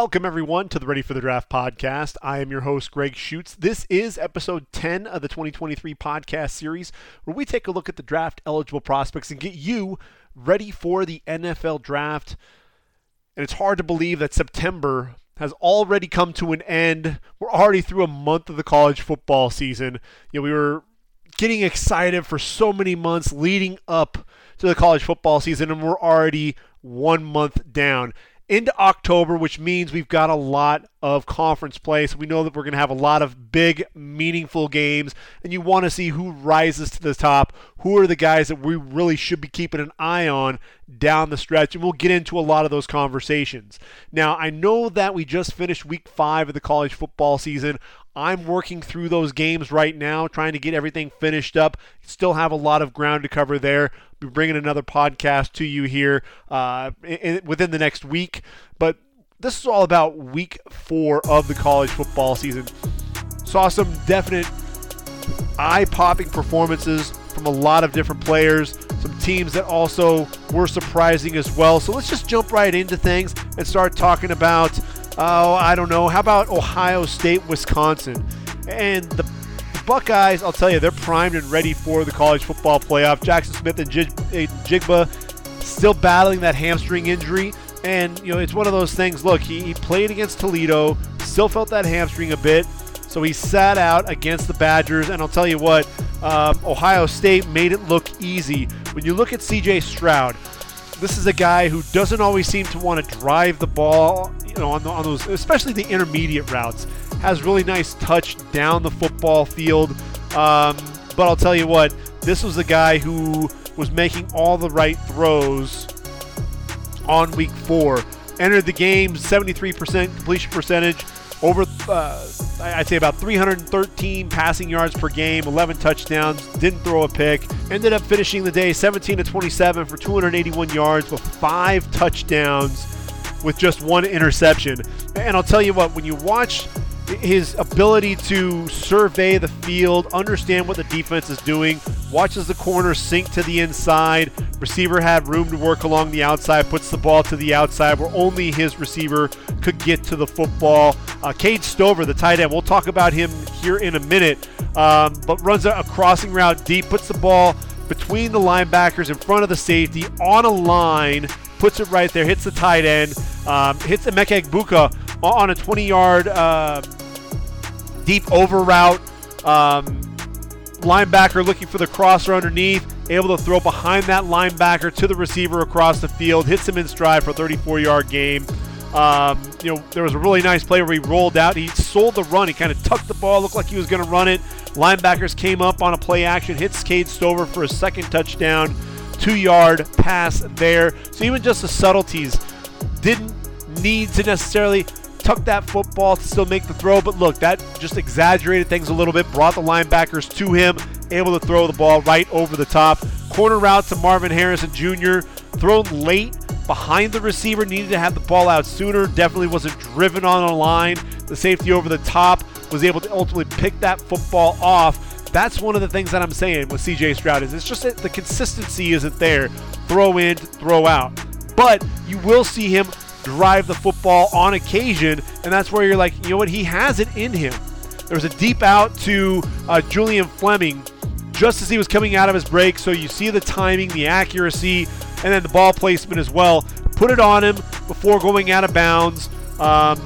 Welcome, everyone, to the Ready for the Draft podcast. I am your host, Greg Schutz. This is episode 10 of the 2023 podcast series, where we take a look at the draft eligible prospects and get you ready for the NFL draft. And it's hard to believe that September has already come to an end. We're already through a month of the college football season. You know, we were getting excited for so many months leading up to the college football season, and we're already one month down into October, which means we've got a lot of conference play. So we know that we're going to have a lot of big, meaningful games, and you want to see who rises to the top. Who are the guys that we really should be keeping an eye on down the stretch? And we'll get into a lot of those conversations. Now, I know that we just finished week five of the college football season. I'm working through those games right now, trying to get everything finished up. Still have a lot of ground to cover there. Be bringing another podcast to you here uh, in, within the next week. But this is all about week four of the college football season. Saw some definite eye popping performances from a lot of different players, some teams that also were surprising as well. So let's just jump right into things and start talking about oh, I don't know. How about Ohio State, Wisconsin? And the Buckeyes, I'll tell you, they're primed and ready for the college football playoff. Jaxon Smith-Njigba still battling that hamstring injury. And, you know, it's one of those things. Look, he, he played against Toledo, still felt that hamstring a bit. So he sat out against the Badgers. And I'll tell you what, um, Ohio State made it look easy. When you look at CJ Stroud, this is a guy who doesn't always seem to want to drive the ball, you know, on, the, on those, especially the intermediate routes. Has really nice touch down the football field. Um, but I'll tell you what, this was a guy who was making all the right throws on week four. Entered the game 73% completion percentage, over uh, I'd say about 313 passing yards per game, 11 touchdowns, didn't throw a pick. Ended up finishing the day 17 to 27 for 281 yards with five touchdowns with just one interception. And I'll tell you what, when you watch his ability to survey the field, understand what the defense is doing, watches the corner sink to the inside. Receiver had room to work along the outside, puts the ball to the outside where only his receiver could get to the football. Uh, Cade Stover, the tight end, we'll talk about him here in a minute, um, but runs a, a crossing route deep, puts the ball between the linebackers in front of the safety on a line, puts it right there, hits the tight end, um, hits Emeka Egbuka on a 20 yard. Uh, deep over route. Um, linebacker looking for the crosser underneath, able to throw behind that linebacker to the receiver across the field, hits him in stride for a 34 yard game. Um, you know, there was a really nice play where he rolled out. He sold the run. He kind of tucked the ball, looked like he was going to run it. Linebackers came up on a play action, hits Cade Stover for a second touchdown, two yard pass there. So even just the subtleties didn't need to necessarily tuck that football to still make the throw. But look, that just exaggerated things a little bit, brought the linebackers to him, able to throw the ball right over the top. Corner route to Marvin Harrison Jr., thrown late behind the receiver, needed to have the ball out sooner. Definitely wasn't driven on a line. The safety over the top was able to ultimately pick that football off. That's one of the things that I'm saying with CJ Stroud is it's just that the consistency isn't there. Throw in, throw out. But you will see him drive the football on occasion, and that's where you're like, you know what, he has it in him. There was a deep out to uh, Julian Fleming just as he was coming out of his break, so you see the timing, the accuracy, and then the ball placement as well. Put it on him before going out of bounds. Um,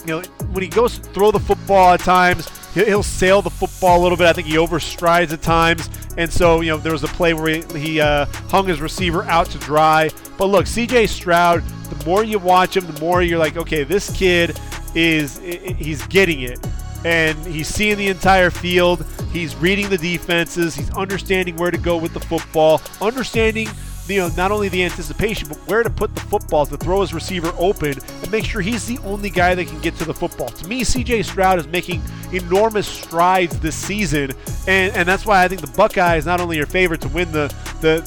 you know, when he goes to throw the football at times, he'll sail the football a little bit. I think he overstrides at times. And so, you know, there was a play where he, he uh, hung his receiver out to dry. But look, CJ Stroud, the more you watch him, the more you're like, okay, this kid is he's getting it. And he's seeing the entire field. He's reading the defenses. He's understanding where to go with the football, understanding you know not only the anticipation but where to put the football to throw his receiver open and make sure he's the only guy that can get to the football. To me, CJ Stroud is making enormous strides this season, and and that's why I think the Buckeyes not only are favored to win the the,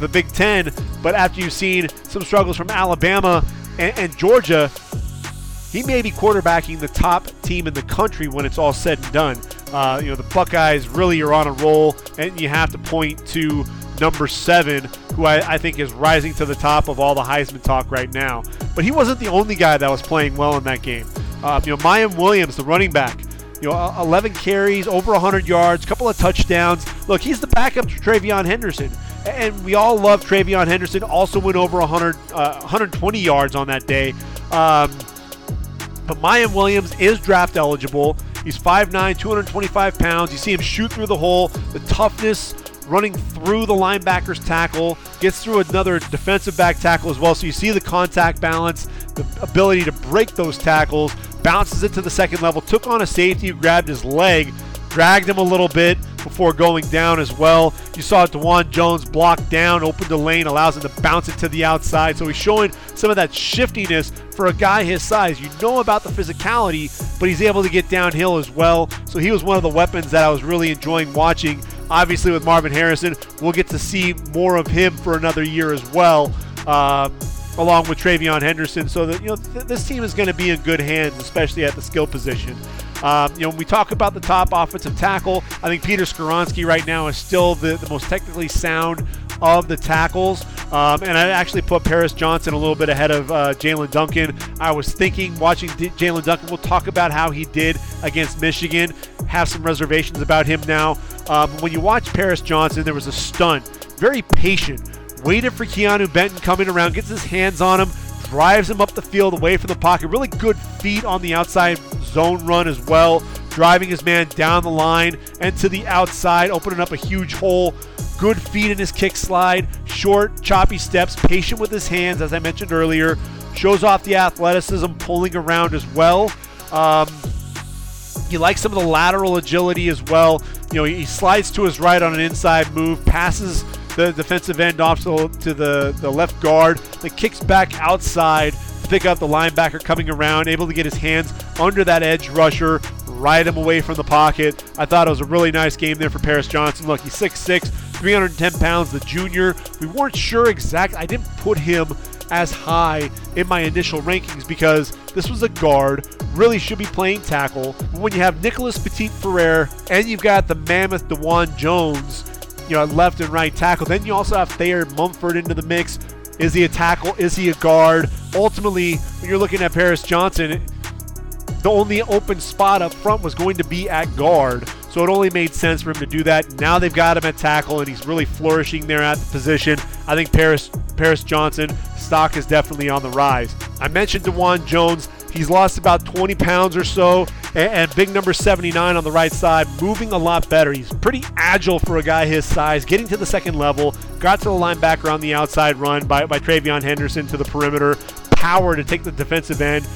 the Big Ten, but after you've seen some struggles from Alabama and, and Georgia, he may be quarterbacking the top team in the country when it's all said and done. Uh, you know, the Buckeyes really are on a roll, and you have to point to number seven, who I, I, think is rising to the top of all the Heisman talk right now. But he wasn't the only guy that was playing well in that game. Uh, you know, Miyan Williams, the running back, you know, 11 carries, over 100 yards, couple of touchdowns. Look, he's the backup to TreVeyon Henderson. And we all love TreVeyon Henderson. Also went over 100, uh, 120 yards on that day. Um, but Miyan Williams is draft eligible. He's 5'9, 225 pounds. You see him shoot through the hole. The toughness running through the linebacker's tackle, gets through another defensive back tackle as well. So you see the contact balance, the ability to break those tackles, bounces it to the second level, took on a safety grabbed his leg, dragged him a little bit before going down as well. You saw Dawand Jones block down, open the lane, allows him to bounce it to the outside. So he's showing some of that shiftiness for a guy his size. You know about the physicality, but he's able to get downhill as well. So he was one of the weapons that I was really enjoying watching. Obviously, with Marvin Harrison, we'll get to see more of him for another year as well. Um, along with TreVeyon Henderson, so that you know th- this team is going to be in good hands, especially at the skill position. Um, you know, when we talk about the top offensive tackle, I think Peter Skoronski right now is still the, the most technically sound of the tackles. Um, and I actually put Paris Johnson a little bit ahead of uh, Jaelyn Duncan. I was thinking, watching D- Jaelyn Duncan, we'll talk about how he did against Michigan. Have some reservations about him now. Um, when you watch Paris Johnson, there was a stunt, very patient, waited for Keanu Benton coming around, gets his hands on him, drives him up the field away from the pocket. Really good feet on the outside zone run as well, driving his man down the line and to the outside, opening up a huge hole. Good feet in his kick slide, short, choppy steps, patient with his hands, as I mentioned earlier. Shows off the athleticism, pulling around as well. Um, you like some of the lateral agility as well. You know, he slides to his right on an inside move, passes the defensive end off to, to the, the left guard, then kicks back outside to pick up the linebacker coming around, able to get his hands under that edge rusher, ride him away from the pocket. I thought it was a really nice game there for Paris Johnson. Look, he's 6'6, 310 pounds, the junior. We weren't sure exactly. I didn't put him as high in my initial rankings because this was a guard, really should be playing tackle. But when you have Nicholas Petit Frere and you've got the mammoth Dawand Jones, you know, left and right tackle. Then you also have Thayer Munford into the mix. Is he a tackle? Is he a guard? Ultimately, when you're looking at Paris Johnson, the only open spot up front was going to be at guard. So it only made sense for him to do that. Now they've got him at tackle, and he's really flourishing there at the position. I think Paris Paris Johnson stock is definitely on the rise. I mentioned Dawand Jones. He's lost about 20 pounds or so, and, and, big number 79 on the right side, moving a lot better. He's pretty agile for a guy his size, getting to the second level, got to the linebacker on the outside run by, by TreVeyon Henderson to the perimeter, power to take the defensive end,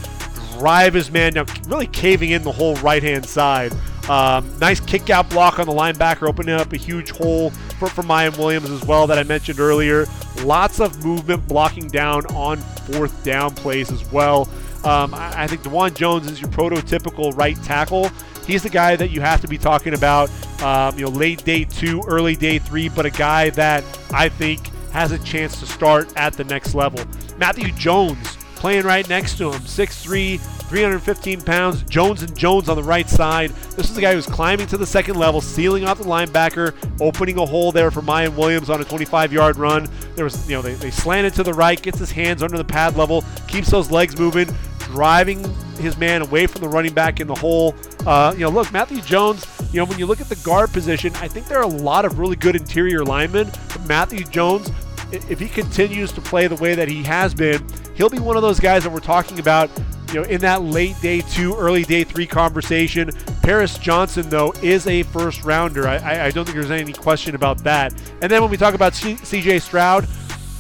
drive his man down, really caving in the whole right hand side. Um, nice kick out block on the linebacker, opening up a huge hole for, for Miyan Williams as well that I mentioned earlier. Lots of movement blocking down on fourth down plays as well. Um, I, I, think Dawand Jones is your prototypical right tackle. He's the guy that you have to be talking about, um, you know, late day two, early day three, but a guy that I think has a chance to start at the next level. Matthew Jones playing right next to him, 6'3, 315 pounds. Jones and Jones on the right side. This is the guy who's climbing to the second level, sealing off the linebacker, opening a hole there for Miyan Williams on a 25-yard run. There was, you know, they, they slanted to the right, gets his hands under the pad level, keeps those legs moving, driving his man away from the running back in the hole. Uh, you know, look, Matthew Jones, you know, when you look at the guard position, I think there are a lot of really good interior linemen. But Matthew Jones, if he continues to play the way that he has been, he'll be one of those guys that we're talking about you know, in that late day two, early day three conversation. Paris Johnson, though, is a first rounder. I, I don't think there's any question about that. And then when we talk about CJ Stroud,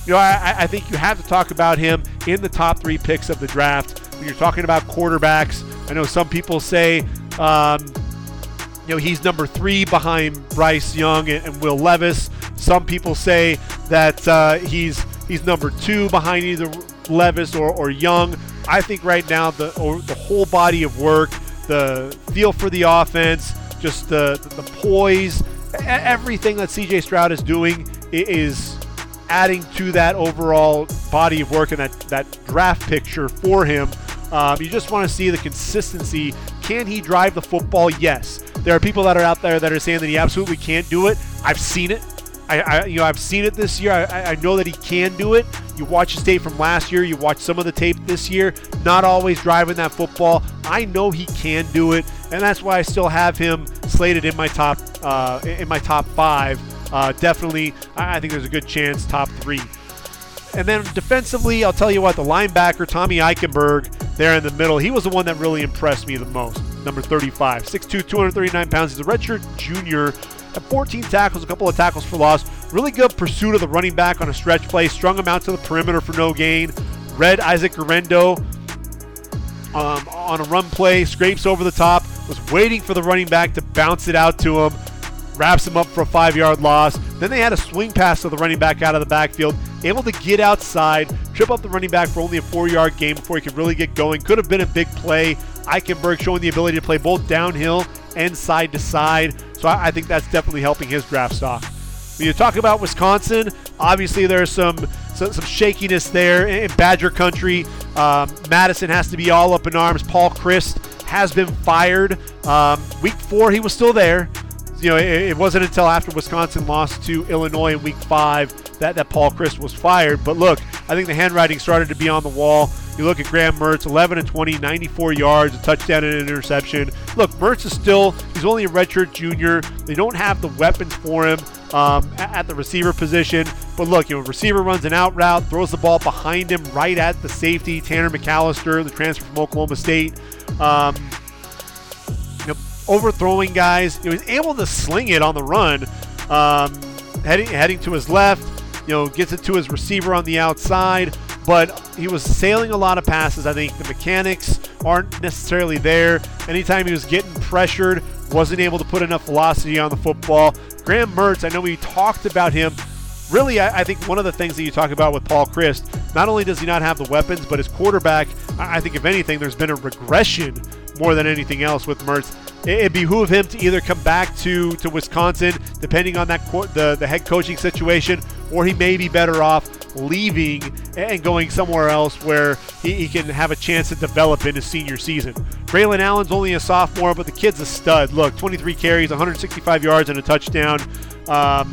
you know, I, I think you have to talk about him in the top three picks of the draft. When you're talking about quarterbacks, I know some people say, um, you know, he's number three behind Bryce Young and, and Will Levis. Some people say that uh, he's he's number two behind either Levis or, or Young. I think right now the the whole body of work, the feel for the offense, just the the poise, everything that CJ Stroud is doing is adding to that overall body of work and that that draft picture for him. Um, you just want to see the consistency. Can he drive the football? Yes. There are people that are out there that are saying that he absolutely can't do it. I've seen it. I, I, you know I've seen it this year. I, I know that he can do it. You watch his tape from last year. You watch some of the tape this year. Not always driving that football. I know he can do it, and that's why I still have him slated in my top uh, in my top five. Uh, definitely, I think there's a good chance top three. And then defensively, I'll tell you what, the linebacker, Tommy Eichenberg, there in the middle, he was the one that really impressed me the most. Number 35, 6'2, 239 pounds. He's a redshirt junior. Had 14 tackles, a couple of tackles for loss. Really good pursuit of the running back on a stretch play. Strung him out to the perimeter for no gain. Read Isaac Guerendo um, on a run play, scrapes over the top, was waiting for the running back to bounce it out to him wraps him up for a five yard loss. Then they had a swing pass to the running back out of the backfield, able to get outside, trip up the running back for only a four yard gain before he could really get going. Could have been a big play. Eichenberg showing the ability to play both downhill and side to side. So I, think that's definitely helping his draft stock. When you talk about Wisconsin, obviously there's some some, some shakiness there in Badger country. Um, Madison has to be all up in arms. Paul Chryst has been fired. Um, week four, he was still there you know, it, it, wasn't until after Wisconsin lost to Illinois in Week Five that that Paul Chryst was fired. But look, I think the handwriting started to be on the wall. You look at Graham Mertz, 11 and 20, 94 yards, a touchdown and an interception. Look, Mertz is still, he's only a redshirt junior. They don't have the weapons for him um, at the receiver position. But look, you know, receiver runs an out route, throws the ball behind him right at the safety, Tanner McAllister, the transfer from Oklahoma State. Um, overthrowing guys. He was able to sling it on the run, um, heading heading to his left. You know, gets it to his receiver on the outside, but he was sailing a lot of passes. I think the mechanics aren't necessarily there. Anytime he was getting pressured, wasn't able to put enough velocity on the football. Graham Mertz, I know we talked about him. Really, I, I think one of the things that you talk about with Paul Chryst, not only does he not have the weapons, but his quarterback, I think if anything, there's been a regression more than anything else with Mertz it behoove him to either come back to, to Wisconsin, depending on that the, the head coaching situation, or he may be better off leaving and going somewhere else where he, he can have a chance to develop in his senior season. Braylon Allen's only a sophomore, but the kid's a stud. Look, 23 carries, 165 yards, and a touchdown. Um,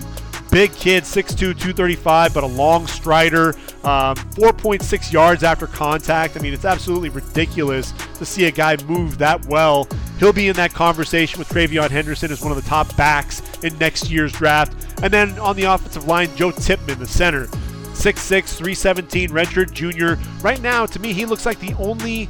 big kid, 6'2", 235, but a long strider. Um, 4.6 yards after contact. I mean, it's absolutely ridiculous to see a guy move that well. He'll be in that conversation with TreVeyon Henderson as one of the top backs in next year's draft. And then on the offensive line, Joe Tippmann, the center. 6'6, 317, redshirt junior. Right now, to me, he looks like the only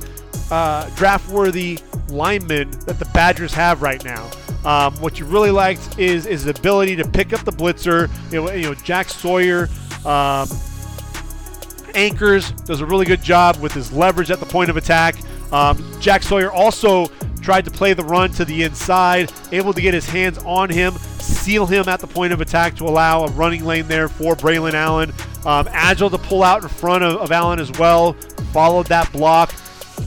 uh, draft worthy lineman that the Badgers have right now. Um, what you really liked is is the ability to pick up the blitzer. You know, you know Jack Sawyer um, anchors does a really good job with his leverage at the point of attack. Um, Jack Sawyer also tried to play the run to the inside, able to get his hands on him, seal him at the point of attack to allow a running lane there for Braylon Allen. Um, agile to pull out in front of, of Allen as well. Followed that block,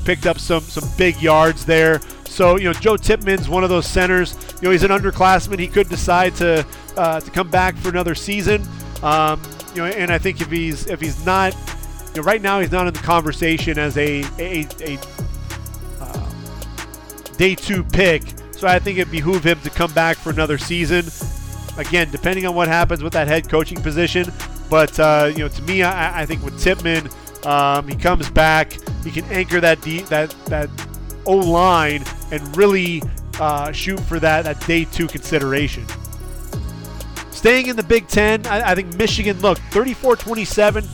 picked up some some big yards there. So, you know, Joe Tippmann's one of those centers. You know, he's an underclassman. He could decide to uh, to come back for another season. Um, you know, and I think if he's if he's not, you know, right now he's not in the conversation as a a, a uh, day two pick. So I think it behoove him to come back for another season. Again, depending on what happens with that head coaching position. But uh, you know, to me, I, I think with Tippmann, um, he comes back. He can anchor that deep, that that O line and really uh, shoot for that, that day two consideration. Staying in the Big Ten, I, I think Michigan, look, 34 27.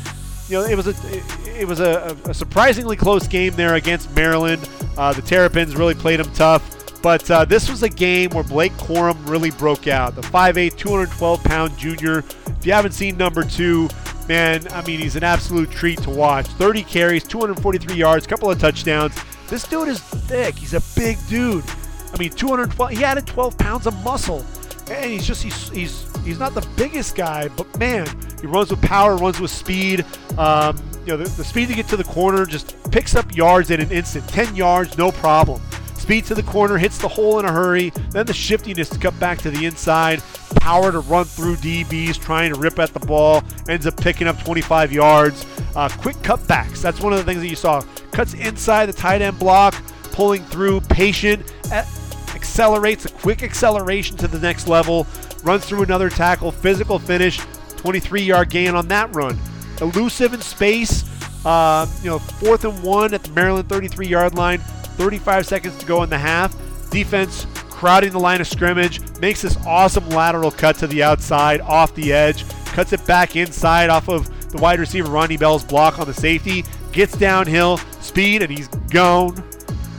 You know, it was a it was a, a surprisingly close game there against Maryland. Uh, the Terrapins really played them tough, but uh, this was a game where Blake Corum really broke out. The 5'8", 212 pound junior. If you haven't seen number two, man, I mean, he's an absolute treat to watch. 30 carries, 243 yards, couple of touchdowns. This dude is thick. He's a big dude. I mean, 212. He added 12 pounds of muscle, and he's just he's he's he's not the biggest guy, but man, he runs with power, runs with speed. Um, you know, the, the speed to get to the corner just picks up yards in an instant. 10 yards, no problem. Speed to the corner, hits the hole in a hurry. Then the shiftiness to cut back to the inside. Power to run through DBs, trying to rip at the ball. Ends up picking up 25 yards. Uh, quick cutbacks. That's one of the things that you saw. Cuts inside the tight end block, pulling through, patient, accelerates, a quick acceleration to the next level, runs through another tackle, physical finish, 23 yard gain on that run. Elusive in space, uh, you know, fourth and one at the Maryland 33 yard line, 35 seconds to go in the half. Defense crowding the line of scrimmage, makes this awesome lateral cut to the outside off the edge, cuts it back inside off of the wide receiver Ronnie Bell's block on the safety, gets downhill, speed, and he's gone.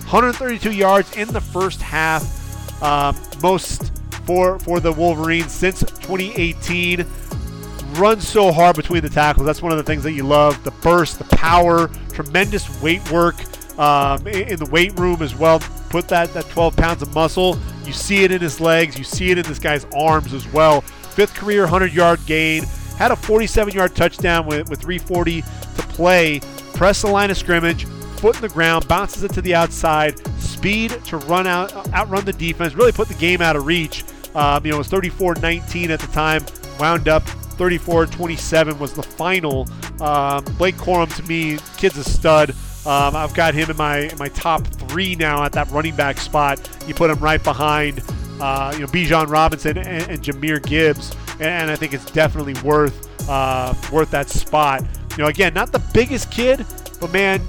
132 yards in the first half, um, most for for the Wolverines since 2018. Runs so hard between the tackles. That's one of the things that you love. The burst, the power, tremendous weight work um, in the weight room as well. Put that that 12 pounds of muscle. You see it in his legs. You see it in this guy's arms as well. Fifth career 100 yard gain. Had a 47 yard touchdown with, with 340 to play. Press the line of scrimmage. Foot in the ground. Bounces it to the outside. Speed to run out, outrun the defense. Really put the game out of reach. Um, you know, it was 34-19 at the time. Wound up 34-27 was the final. Um, Blake Corum to me, kid's a stud. Um, I've got him in my in my top three now at that running back spot. You put him right behind, uh, you know, Bijan Robinson and, and Jahmyr Gibbs, and I think it's definitely worth uh, worth that spot. You know, again, not the biggest kid, but man,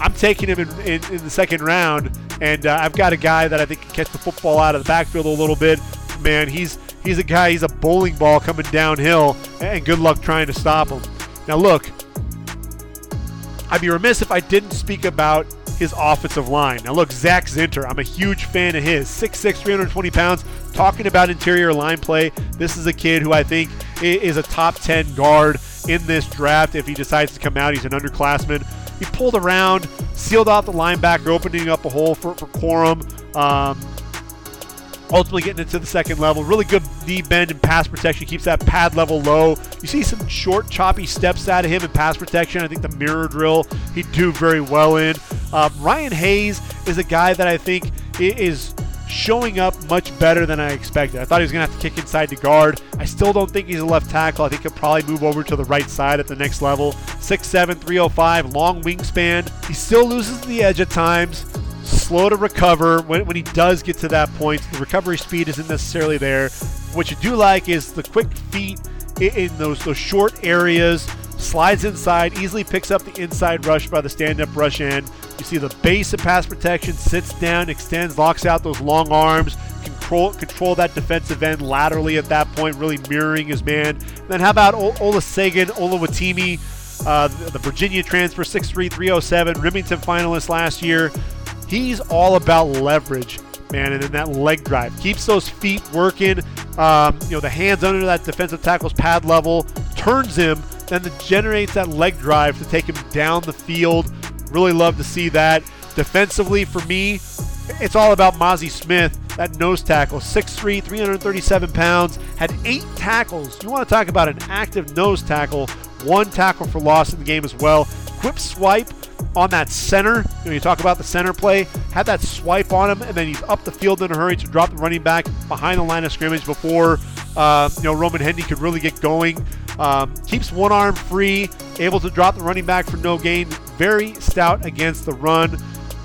I'm taking him in, in, in the second round, and uh, I've got a guy that I think can catch the football out of the backfield a little bit. Man, he's he's a guy. He's a bowling ball coming downhill, and good luck trying to stop him. Now, look, I'd be remiss if I didn't speak about his offensive line. Now, look, Zak Zinter, I'm a huge fan of his. 6'6, 320 pounds. Talking about interior line play, this is a kid who I think is a top 10 guard in this draft if he decides to come out. He's an underclassman. He pulled around, sealed out the linebacker, opening up a hole for, for Corum. Um, ultimately getting into the second level. Really good knee bend and pass protection. Keeps that pad level low. You see some short, choppy steps out of him in pass protection. I think the mirror drill he'd do very well in. Uh, Ryan Hayes is a guy that I think is showing up much better than I expected. I thought he was going to have to kick inside to guard. I still don't think he's a left tackle. I think he'll probably move over to the right side at the next level. 6'7, 305, long wingspan. He still loses the edge at times slow to recover when, when he does get to that point. The recovery speed isn't necessarily there. What you do like is the quick feet in those those short areas. Slides inside, easily picks up the inside rush by the stand-up rush end. You see the base of pass protection, sits down, extends, locks out those long arms, control control that defensive end laterally at that point, really mirroring his man. And then how about Olusegun Oluwatimi, uh, the Virginia transfer, 6'3", 307, Rimington finalist last year. He's all about leverage, man, and then that leg drive keeps those feet working. Um, you know, the hands under that defensive tackle's pad level turns him, then the generates that leg drive to take him down the field. Really love to see that. Defensively, for me, it's all about Mazi Smith, that nose tackle, 6'3", 337 pounds, had eight tackles. You want to talk about an active nose tackle, one tackle for loss in the game as well. Quick swipe on that center. When you talk about the center play, had that swipe on him, and then he's up the field in a hurry to drop the running back behind the line of scrimmage before uh, you know Roman Hemby could really get going. Um, keeps one arm free, able to drop the running back for no gain. Very stout against the run.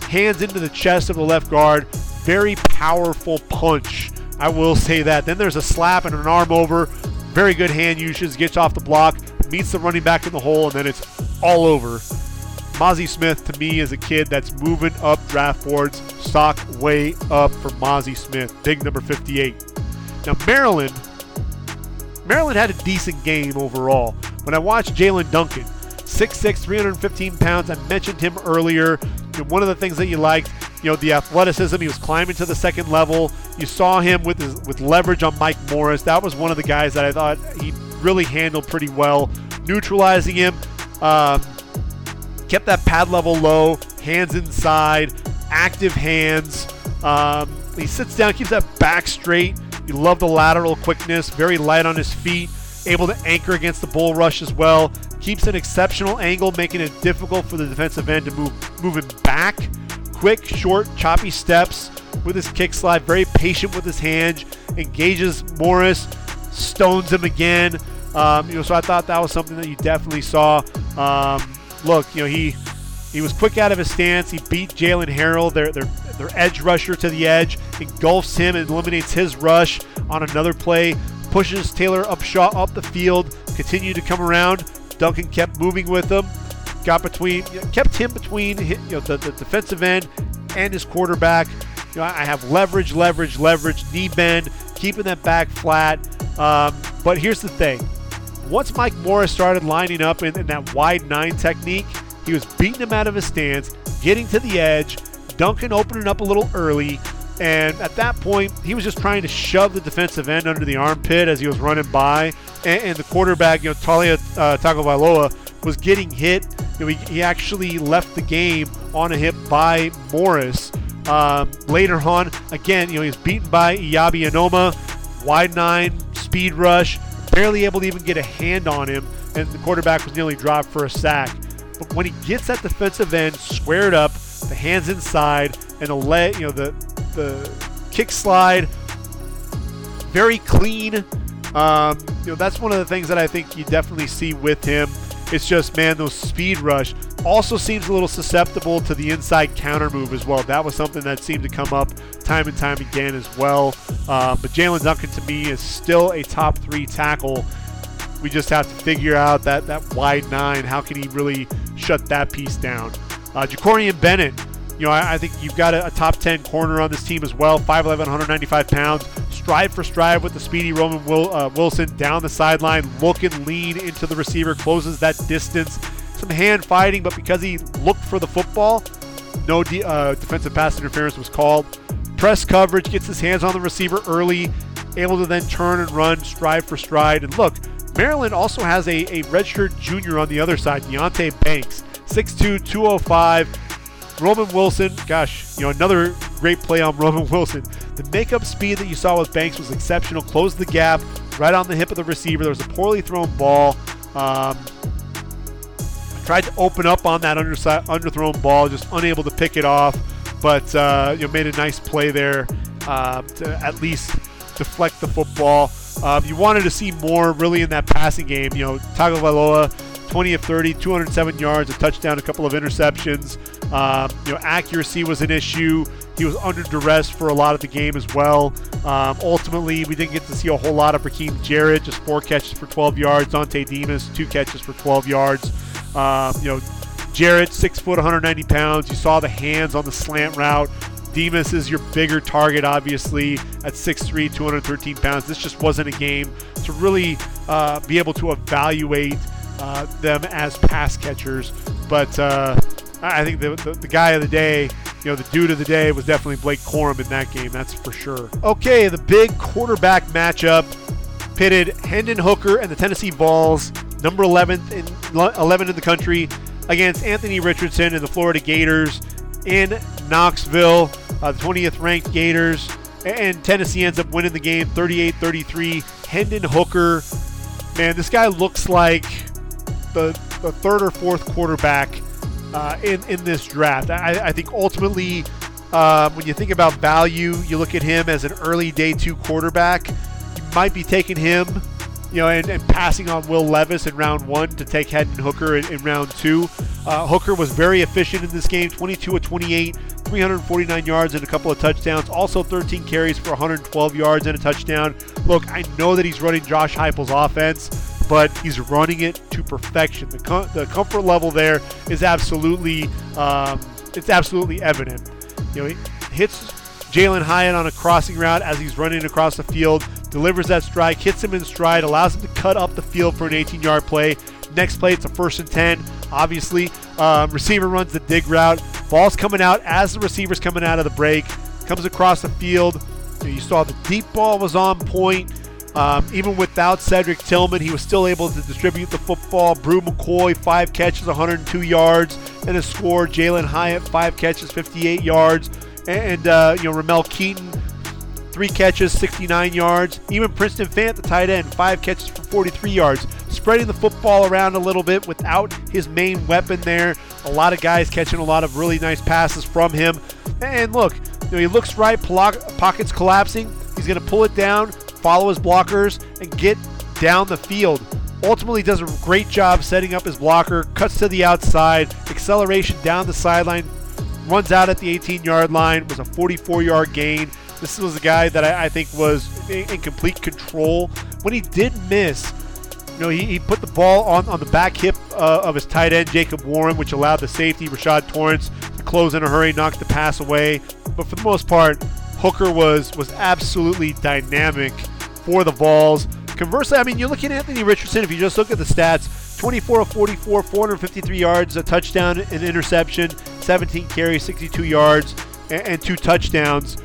Hands into the chest of the left guard. Very powerful punch. I will say that. Then there's a slap and an arm over. Very good hand usage. Gets off the block, meets the running back in the hole, and then it's all over. Mazi Smith to me is a kid that's moving up draft boards. Stock way up for Mazi Smith. Big number 58. Now Maryland, Maryland had a decent game overall. When I watched Jaelyn Duncan, 6'6", 315 pounds, I mentioned him earlier. one of the things that you liked, you know, the athleticism. He was climbing to the second level. You saw him with his, with leverage on Mike Morris. That was one of the guys that I thought he really handled pretty well, neutralizing him. Um, kept that pad level low, hands inside, active hands. Um, he sits down, keeps that back straight. You love the lateral quickness, very light on his feet, able to anchor against the bull rush as well. Keeps an exceptional angle, making it difficult for the defensive end to move, move him back. Quick, short, choppy steps with his kick slide, very patient with his hand, engages Morris, stones him again. Um, you know, so I thought that was something that you definitely saw. Um, look, you know, he he was quick out of his stance. He beat Jaylen Harrell, their their their edge rusher to the edge, engulfs him and eliminates his rush on another play, pushes Taylor Upshaw up the field, continued to come around. Duncan kept moving with him, got between, kept him between you know, the, the defensive end and his quarterback. You know, I have leverage, leverage, leverage, knee bend, keeping that back flat. Um, but here's the thing once Mike Morris started lining up in, in, that wide nine technique, he was beating him out of his stance, getting to the edge, Duncan opening up a little early, and at that point, he was just trying to shove the defensive end under the armpit as he was running by, and, and the quarterback, you know, Taulia uh, Tagovailoa, was getting hit. You know, he, he actually left the game on a hit by Morris. Um, later on, again, you know, he was beaten by Eyabi Anoma, wide nine, speed rush, barely able to even get a hand on him, and the quarterback was nearly dropped for a sack. But when he gets that defensive end squared up, the hands inside, and the leg, you know, the the kick slide, very clean. Um, you know, that's one of the things that I think you definitely see with him. It's just, man, those speed rush also seems a little susceptible to the inside counter move as well. That was something that seemed to come up time and time again as well. Uh, but Jaelyn Duncan to me is still a top three tackle. We just have to figure out that that wide nine. How can he really shut that piece down? Uh, Jakorian Bennett. You know, I, I think you've got a, a, top 10 corner on this team as well. 5'11, 195 pounds. Stride for stride with the speedy Roman Will, uh, Wilson down the sideline, looking lean into the receiver, closes that distance some hand fighting, but because he looked for the football, no de- uh, defensive pass interference was called. Press coverage gets his hands on the receiver early, able to then turn and run stride for stride. And look, Maryland also has a, a redshirt junior on the other side, Deonte Banks, 6'2, 205. Roman Wilson, gosh, you know, another great play on Roman Wilson. The makeup speed that you saw with Banks was exceptional. Closed the gap right on the hip of the receiver. There was a poorly thrown ball. Um, Tried to open up on that underside, underthrown ball, just unable to pick it off. But uh, you know, made a nice play there uh, to at least deflect the football. Um, you wanted to see more really in that passing game. You know, Tagovailoa, 20 of 30, 207 yards, a touchdown, a couple of interceptions. Um, you know, accuracy was an issue. He was under duress for a lot of the game as well. Um, ultimately, we didn't get to see a whole lot of Rakim Jarrett, just four catches for 12 yards. Dontay Demus, two catches for 12 yards. Um, you know, Jarrett, six foot, 190 pounds. You saw the hands on the slant route. Demus is your bigger target, obviously, at 6'3, 213 pounds. This just wasn't a game to really uh, be able to evaluate uh, them as pass catchers. But uh, I think the, the, the, guy of the day, you know, the dude of the day was definitely Blake Corum in that game, that's for sure. Okay, the big quarterback matchup pitted Hendon Hooker and the Tennessee Vols number 11th in 11 in the country against Anthony Richardson and the Florida Gators in Knoxville, uh, the 20th ranked Gators. And Tennessee ends up winning the game 38 33. Hendon Hooker, man, this guy looks like the, the third or fourth quarterback uh, in, in this draft. I, I think ultimately, uh, when you think about value, you look at him as an early day two quarterback. You might be taking him you know, and, and, passing on Will Levis in round one to take Hendon Hooker in, in round two. Uh, Hooker was very efficient in this game 22 of 28, 349 yards and a couple of touchdowns. Also 13 carries for 112 yards and a touchdown. Look, I know that he's running Josh Heupel's offense, but he's running it to perfection. The, com- the comfort level there is absolutely, um, it's absolutely evident. You know, he hits Jalen Hyatt on a crossing route as he's running across the field delivers that strike, hits him in stride, allows him to cut up the field for an 18 yard play. Next play, it's a first and 10. Obviously, um, receiver runs the dig route. Ball's coming out as the receiver's coming out of the break. Comes across the field. You saw the deep ball was on point. Um, even without Cedric Tillman, he was still able to distribute the football. Bru McCoy, five catches, 102 yards, and a score. Jalen Hyatt, five catches, 58 yards. And, uh, you know, Ramel Keyton, three catches, 69 yards. Even Princeton Fant, the tight end, five catches for 43 yards. Spreading the football around a little bit without his main weapon there. A lot of guys catching a lot of really nice passes from him. And look, you know, he looks right, pockets collapsing. He's going to pull it down, follow his blockers, and get down the field. Ultimately, does a great job setting up his blocker, cuts to the outside, acceleration down the sideline, runs out at the 18 yard line, was a 44 yard gain. This was a guy that I, I think was in, in, complete control. When he did miss, you know, he, he put the ball on, on the back hip uh, of his tight end, Jacob Warren, which allowed the safety, Rashad Torrence, to close in a hurry, knock the pass away. But for the most part, Hooker was was absolutely dynamic for the Vols. Conversely, I mean, you're looking at Anthony Richardson. If you just look at the stats, 24 of 44, 453 yards, a touchdown, an interception, 17 carries, 62 yards, and, and two touchdowns.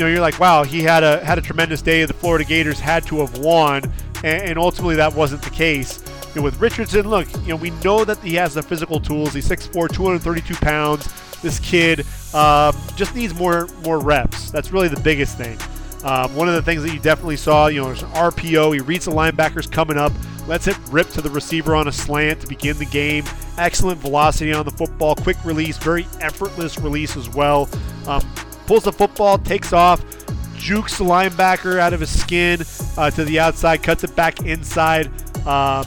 You know, you're like, wow, he had a had a tremendous day. The Florida Gators had to have won, and, and ultimately that wasn't the case. You know, with Richardson, look, you know, we know that he has the physical tools. He's 6'4", 232 pounds. This kid um, just needs more more reps. That's really the biggest thing. Um, one of the things that you definitely saw, you know, there's an RPO. He reads the linebackers coming up, lets it rip to the receiver on a slant to begin the game. Excellent velocity on the football, quick release, very effortless release as well. Um, pulls the football, takes off, jukes the linebacker out of his skin uh, to the outside, cuts it back inside. Um,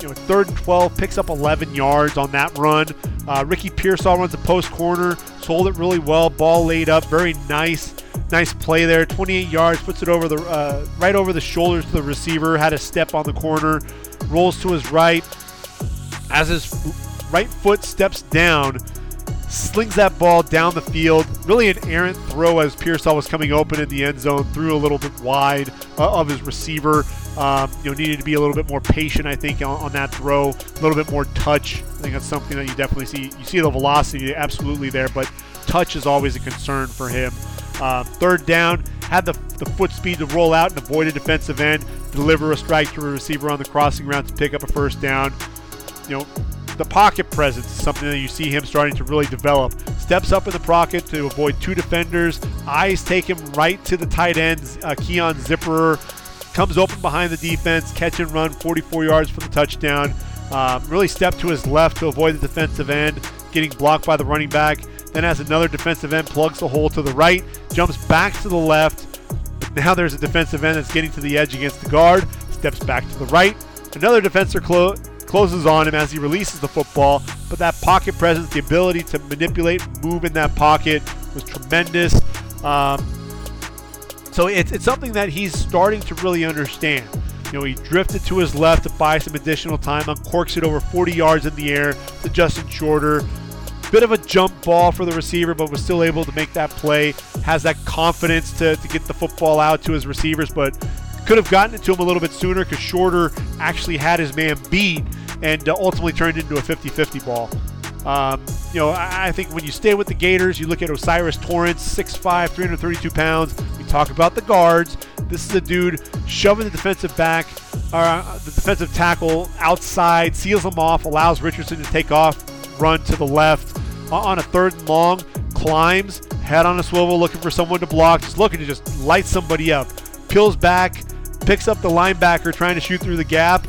you know, third and 12, picks up 11 yards on that run. Uh, Ricky Pearsall runs a post corner, sold it really well, ball laid up, very nice Nice play there. 28 yards, puts it over the uh, right over the shoulders to the receiver. Had a step on the corner, rolls to his right. As his right foot steps down, slings that ball down the field. Really an errant throw as Pearsall was coming open in the end zone. Threw a little bit wide uh, of his receiver. Um, you know, needed to be a little bit more patient, I think, on, on, that throw. A little bit more touch. I think that's something that you definitely see. You see the velocity absolutely there, but touch is always a concern for him. Uh, third down, had the, the foot speed to roll out and avoid a defensive end, deliver a strike to a receiver on the crossing route to pick up a first down. You know, the pocket presence is something that you see him starting to really develop. Steps up in the pocket to avoid two defenders. Eyes take him right to the tight end, uh, Keon Zipperer. Comes open behind the defense, catch and run, 44 yards for the touchdown. Um, really step to his left to avoid the defensive end, getting blocked by the running back then has another defensive end, plugs the hole to the right, jumps back to the left. Now there's a defensive end that's getting to the edge against the guard, steps back to the right. Another defender clo- closes on him as he releases the football, but that pocket presence, the ability to manipulate, move in that pocket was tremendous. Um, so it's, it's something that he's starting to really understand. You know, he drifted to his left to buy some additional time, uncorks it over 40 yards in the air to Justin Shorter. Bit of a jump ball for the receiver, but was still able to make that play. Has that confidence to, to get the football out to his receivers, but could have gotten it to him a little bit sooner because Shorter actually had his man beat and uh, ultimately turned into a 50 50 ball. Um, you know, I, I, think when you stay with the Gators, you look at O'Cyrus Torrence, 6'5, 332 pounds. We talk about the guards. This is a dude shoving the defensive back, uh, the defensive tackle outside, seals him off, allows Richardson to take off, run to the left on a third and long, climbs, head on a swivel, looking for someone to block, just looking to just light somebody up. Peels back, picks up the linebacker trying to shoot through the gap,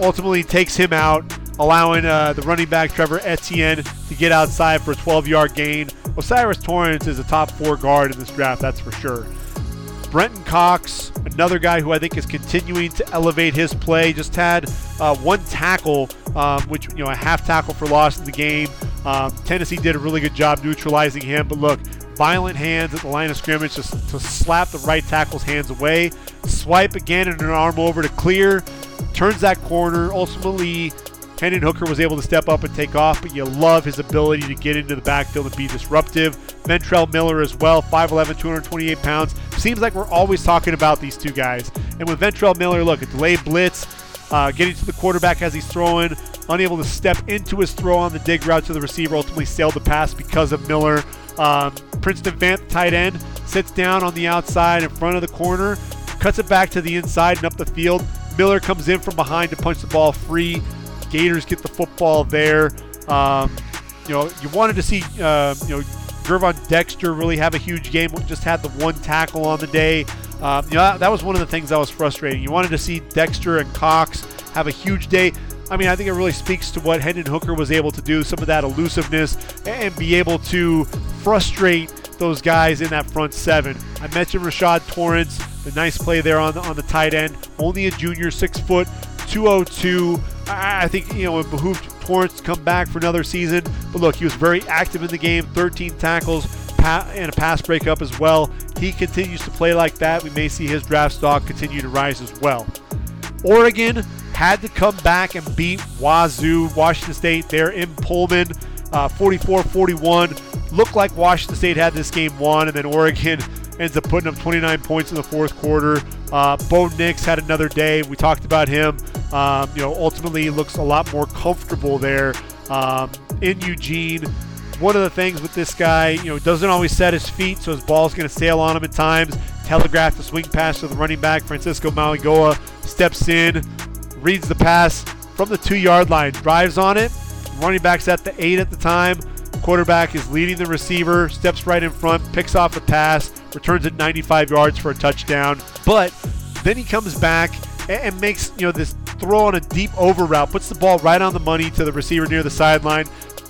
ultimately takes him out, allowing uh, the running back Trevor Etienne to get outside for a 12 yard gain. O'Cyrus Torrence is a top four guard in this draft, that's for sure. Brenton Cox, another guy who I think is continuing to elevate his play, just had uh, one tackle, um, which, you know, a half tackle for loss in the game. Um, Tennessee did a really good job neutralizing him, but look, violent hands at the line of scrimmage to, to slap the right tackle's hands away, swipe again and an arm over to clear, turns that corner. Ultimately, Hendon Hooker was able to step up and take off, but you love his ability to get into the backfield and be disruptive. Ventrell Miller as well, 5'11, 228 pounds. Seems like we're always talking about these two guys. And with Ventrell Miller, look, a delayed blitz, uh, getting to the quarterback as he's throwing, unable to step into his throw on the dig route to the receiver, ultimately sailed the pass because of Miller. Um, Princeton Fant, tight end, sits down on the outside in front of the corner, cuts it back to the inside and up the field. Miller comes in from behind to punch the ball free. Gators get the football there. Um, you know, you wanted to see, uh, you know, Gervon Dexter really have a huge game. Just had the one tackle on the day. Um, you know, that, that was one of the things that was frustrating. You wanted to see Dexter and Cox have a huge day. I mean, I think it really speaks to what Hendon Hooker was able to do, some of that elusiveness, and be able to frustrate those guys in that front seven. I mentioned Rashad Torrence, the nice play there on the, on the tight end. Only a junior, six foot, 202. I think, you know, it behooved Torrence to come back for another season. But look, he was very active in the game 13 tackles and a pass breakup as well. He continues to play like that. We may see his draft stock continue to rise as well. Oregon had to come back and beat Wazoo, Washington State. They're in Pullman, uh, 44 41. Looked like Washington State had this game won, and then Oregon ends up putting up 29 points in the fourth quarter. Uh, Bo Nix had another day. We talked about him. Um, you know, ultimately looks a lot more comfortable there um, in Eugene. One of the things with this guy, you know, doesn't always set his feet, so his ball's going to sail on him at times. Telegraph the swing pass to the running back, Francisco Mauigoa steps in, reads the pass from the two yard line, drives on it. Running back's at the eight at the time. Quarterback is leading the receiver, steps right in front, picks off a pass, returns it 95 yards for a touchdown. But then he comes back and, makes you know this throw on a deep over route, puts the ball right on the money to the receiver near the sideline.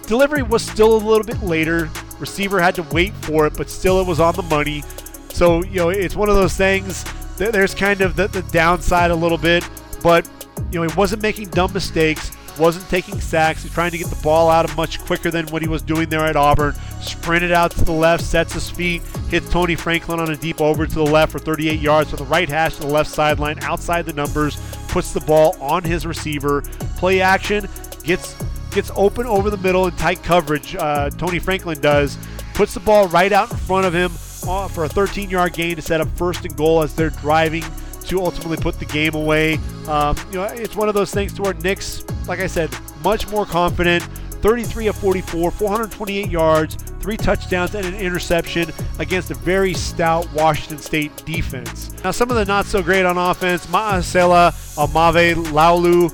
Delivery was still a little bit later. Receiver had to wait for it, but still it was on the money. So you know it's one of those things. There's kind of the, the downside a little bit, but you know he wasn't making dumb mistakes wasn't taking sacks. He's trying to get the ball out of much quicker than what he was doing there at Auburn. Sprinted out to the left, sets his feet, hits Tony Franklin on a deep over to the left for 38 yards from the right hash to the left sideline, outside the numbers, puts the ball on his receiver. Play action, gets gets open over the middle in tight coverage. Uh, Tony Franklin does, puts the ball right out in front of him uh, for a 13-yard gain to set up first and goal as they're driving to ultimately put the game away. Um, you know, it's one of those things to where Nix, like I said, much more confident. 33 of 44, 428 yards, three touchdowns, and an interception against a very stout Washington State defense. Now, some of the not so great on offense Maasela Amave Laulu,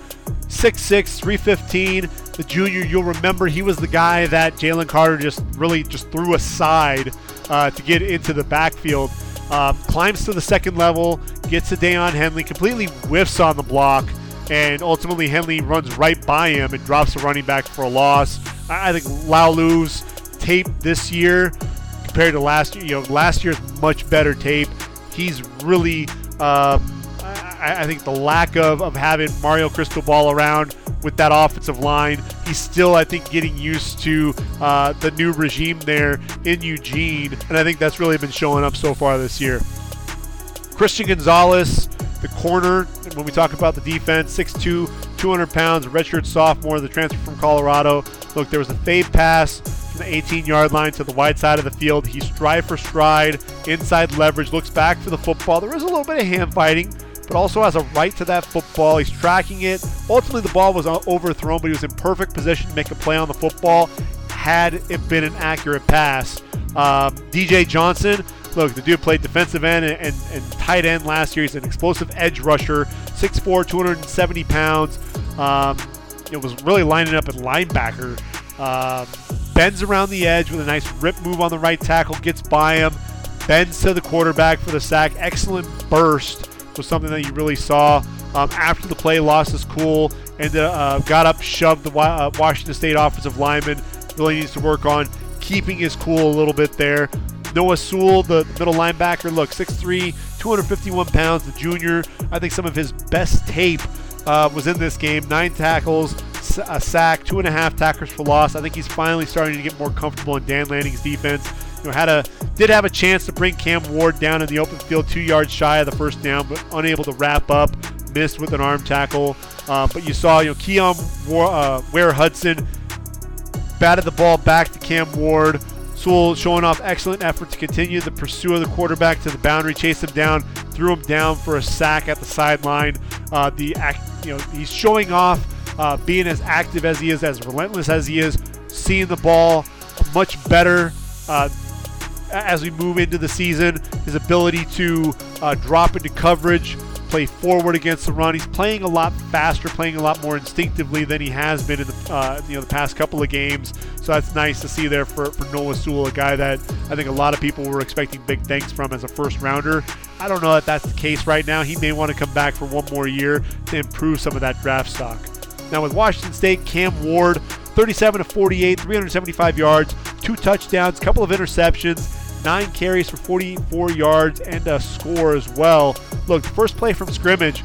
6'6, 315. The junior, you'll remember he was the guy that Jalen Carter just really just threw aside uh, to get into the backfield. Um, climbs to the second level, gets to Daiyan Henley, completely whiffs on the block, and ultimately Henley runs right by him and drops the running back for a loss. I think Laulu's tape this year compared to last year, you know, last year's much better tape. He's really, um, I, I, think the lack of, of having Mario Cristobal around with that offensive line. He's still, I think, getting used to uh, the new regime there in Eugene, and I think that's really been showing up so far this year. Christian Gonzalez, the corner, when we talk about the defense, 6'2, 200 pounds, redshirt sophomore, the transfer from Colorado. Look, there was a fade pass from the 18 yard line to the wide side of the field. He stride for stride, inside leverage, looks back for the football. There was a little bit of hand fighting but also has a right to that football. He's tracking it. Ultimately, the ball was overthrown, but he was in perfect position to make a play on the football had it been an accurate pass. Um, DJ Johnson, look, the dude played defensive end and, and, and, tight end last year. He's an explosive edge rusher, 6'4, 270 pounds. Um, it was really lining up at linebacker. Um, bends around the edge with a nice rip move on the right tackle, gets by him, bends to the quarterback for the sack. Excellent burst was something that you really saw. Um, after the play, lost his cool and uh, got up, shoved the uh, Washington State offensive lineman. Really needs to work on keeping his cool a little bit there. Noah Sewell, the middle linebacker, look, 6'3, 251 pounds, the junior. I think some of his best tape uh, was in this game. Nine tackles, a sack, two and a half tackles for loss. I think he's finally starting to get more comfortable in Dan Lanning's defense you know, had a did have a chance to bring Cam Ward down in the open field, two yards shy of the first down, but unable to wrap up. Missed with an arm tackle. Uh, but you saw, you know, Keyon War, uh, Ware Hudson batted the ball back to Cam Ward. Sewell showing off excellent effort to continue the pursuit of the quarterback to the boundary, chase him down, threw him down for a sack at the sideline. Uh, the you know he's showing off uh, being as active as he is, as relentless as he is, seeing the ball much better uh, as we move into the season. His ability to uh, drop into coverage, play forward against the run. He's playing a lot faster, playing a lot more instinctively than he has been in the uh, you know the past couple of games. So that's nice to see there for, for Noah Sewell, a guy that I think a lot of people were expecting big things from as a first rounder. I don't know if that's the case right now. He may want to come back for one more year to improve some of that draft stock. Now with Washington State, Cam Ward, 37 to 48, 375 yards, two touchdowns, couple of interceptions nine carries for 44 yards and a score as well. Look, first play from scrimmage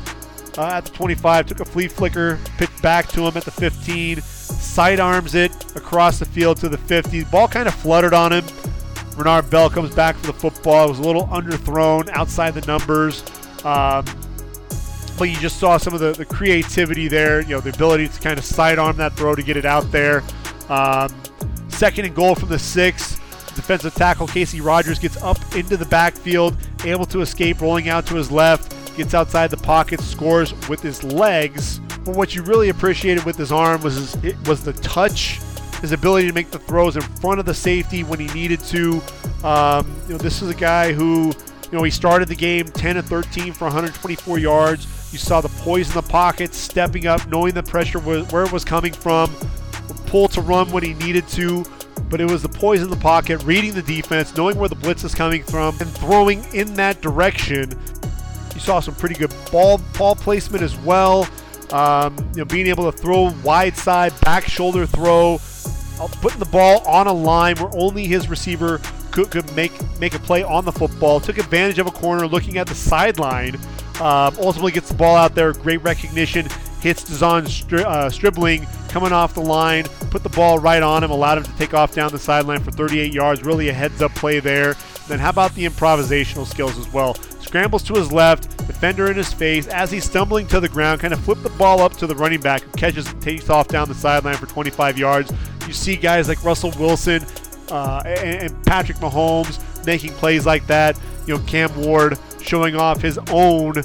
uh, at the 25 took a flea flicker, pitched back to him at the 15, sidearms it across the field to the 50. Ball kind of fluttered on him. Renard Bell comes back for the football. It was a little underthrown outside the numbers. Um, but you just saw some of the, the creativity there, you know, the ability to kind of sidearm that throw to get it out there. Um, second and goal from the six. Defensive tackle Casey Rogers gets up into the backfield, able to escape, rolling out to his left, gets outside the pocket, scores with his legs. But what you really appreciated with his arm was his, it was the touch, his ability to make the throws in front of the safety when he needed to. Um, you know, this is a guy who, you know, he started the game 10 of 13 for 124 yards. You saw the poise in the pocket, stepping up, knowing the pressure where it was coming from, pull to run when he needed to but it was the poise in the pocket, reading the defense, knowing where the blitz is coming from, and throwing in that direction. You saw some pretty good ball ball placement as well. Um, you know, being able to throw wide side, back shoulder throw, uh, putting the ball on a line where only his receiver could, could make make a play on the football. Took advantage of a corner, looking at the sideline. Um, ultimately gets the ball out there. Great recognition. Hits De'Zhaun Stri- uh, Stribling coming off the line, put the ball right on him, allowed him to take off down the sideline for 38 yards. Really a heads up play there. Then how about the improvisational skills as well? Scrambles to his left, defender in his face. As he's stumbling to the ground, kind of flip the ball up to the running back who catches takes off down the sideline for 25 yards. You see guys like Russell Wilson uh, and, and Patrick Mahomes making plays like that. You know, Cam Ward showing off his own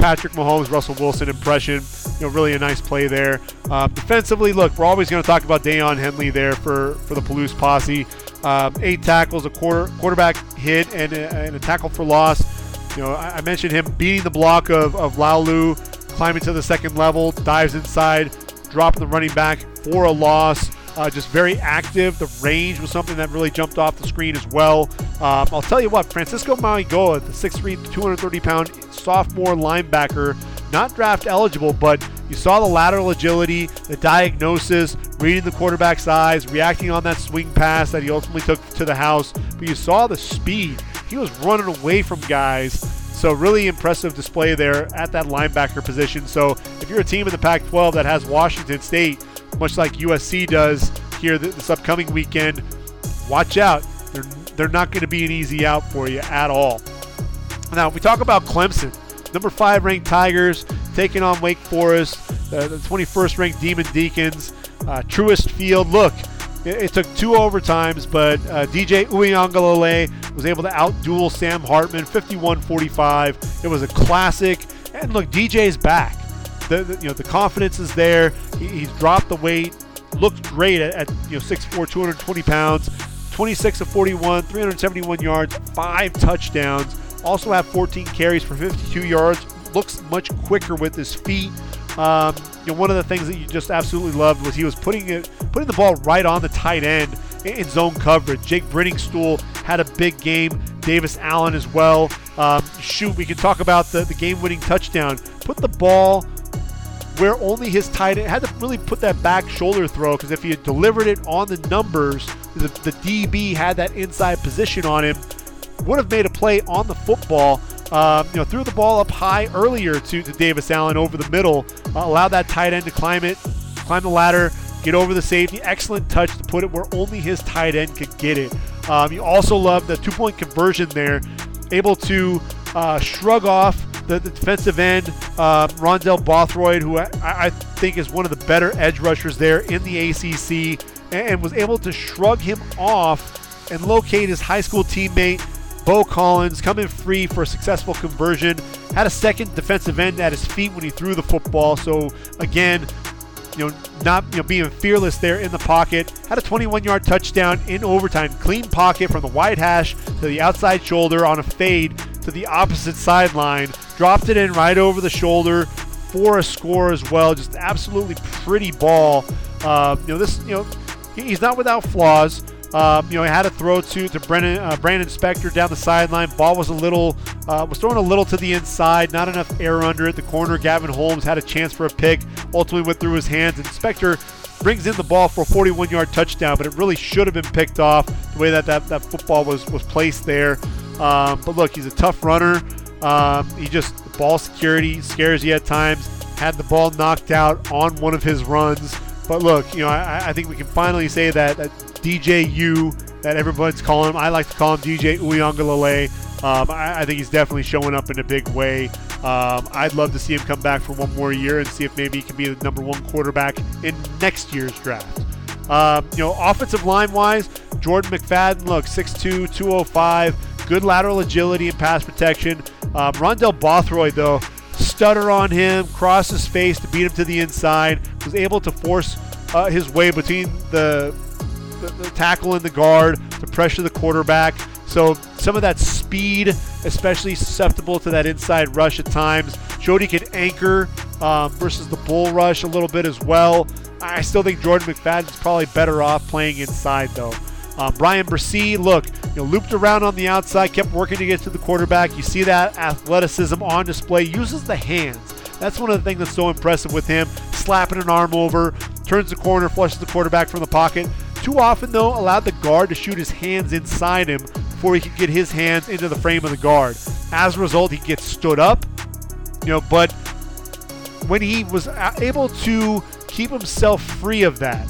Patrick Mahomes, Russell Wilson impression. You know, really a nice play there. Uh, defensively, look, we're always going to talk about Daiyan Henley there for, for the Palouse posse. Um, eight tackles, a quarter, quarterback hit, and a, and a tackle for loss. You know, I, I, mentioned him beating the block of, of Laulu, climbing to the second level, dives inside, dropping the running back for a loss. Uh, just very active. The range was something that really jumped off the screen as well. Um, I'll tell you what, Francisco Mauigoa, the 6'3", 230 pound sophomore linebacker, not draft eligible, but you saw the lateral agility, the diagnosis, reading the quarterback's eyes, reacting on that swing pass that he ultimately took to the house. But you saw the speed. He was running away from guys. So really impressive display there at that linebacker position. So if you're a team in the Pac-12 that has Washington State, much like USC does here this upcoming weekend, watch out. They're, they're not going to be an easy out for you at all. Now, if we talk about Clemson, number five ranked Tigers taking on Wake Forest, uh, the 21st ranked Demon Deacons, uh, Truist Field. Look, it, it, took two overtimes, but uh, DJ Uiagalelei was able to outduel Sam Hartman 51-45. It was a classic, and look, DJ's back. The, the, you know the confidence is there. He, he's dropped the weight, looked great at, at you know 6'4", 220 pounds. 26 of 41, 371 yards, five touchdowns. Also have 14 carries for 52 yards. Looks much quicker with his feet. Um, you know, one of the things that you just absolutely loved was he was putting it, putting the ball right on the tight end in zone coverage. Jake Briningstool had a big game. Davis Allen as well. Um, shoot, we can talk about the, the game-winning touchdown. Put the ball where only his tight end had to really put that back shoulder throw because if he had delivered it on the numbers, the, the DB had that inside position on him would have made a play on the football. Um, you know, threw the ball up high earlier to, to Davis Allen over the middle, uh, allowed that tight end to climb it, climb the ladder, get over the safety. Excellent touch to put it where only his tight end could get it. Um, you also love the two point conversion there, able to uh, shrug off the, the defensive end, uh, Rondell Bothroyd, who I, I, think is one of the better edge rushers there in the ACC, and, and was able to shrug him off and locate his high school teammate Beaux Collins coming free for a successful conversion. Had a second defensive end at his feet when he threw the football. So again, you know, not you know being fearless there in the pocket. Had a 21-yard touchdown in overtime. Clean pocket from the wide hash to the outside shoulder on a fade to the opposite sideline. Dropped it in right over the shoulder for a score as well. Just absolutely pretty ball. Uh, you know this. You know he's not without flaws. Um, you know, he had a throw to to Brennan, uh, Brandon Spector down the sideline. Ball was a little uh, was thrown a little to the inside, not enough air under it. The corner, Gavin Holmes, had a chance for a pick. Ultimately went through his hands, and brings in the ball for a 41-yard touchdown. But it really should have been picked off the way that that, that football was was placed there. Um, but look, he's a tough runner. Um, he just ball security scares you at times. Had the ball knocked out on one of his runs but look, you know, I, I think we can finally say that, that DJU that everybody's calling him. I like to call him DJ Uiagalelei. Um, I, I, think he's definitely showing up in a big way. Um, I'd love to see him come back for one more year and see if maybe he can be the number one quarterback in next year's draft. Um, you know, offensive line wise, Jordan McFadden, look, 6'2, 205, good lateral agility and pass protection. Um, Rondell Bothroyd, though, stutter on him, cross his face to beat him to the inside, was able to force uh, his way between the, the, the tackle and the guard to pressure the quarterback. So some of that speed, especially susceptible to that inside rush at times. He could anchor um, versus the bull rush a little bit as well. I still think Jordan McFadden's probably better off playing inside though. Uh, Bryan Bresee, look, you know, looped around on the outside, kept working to get to the quarterback. You see that athleticism on display. Uses the hands. That's one of the things that's so impressive with him. Slapping an arm over, turns the corner, flushes the quarterback from the pocket. Too often, though, allowed the guard to shoot his hands inside him before he could get his hands into the frame of the guard. As a result, he gets stood up, you know, but when he was able to keep himself free of that,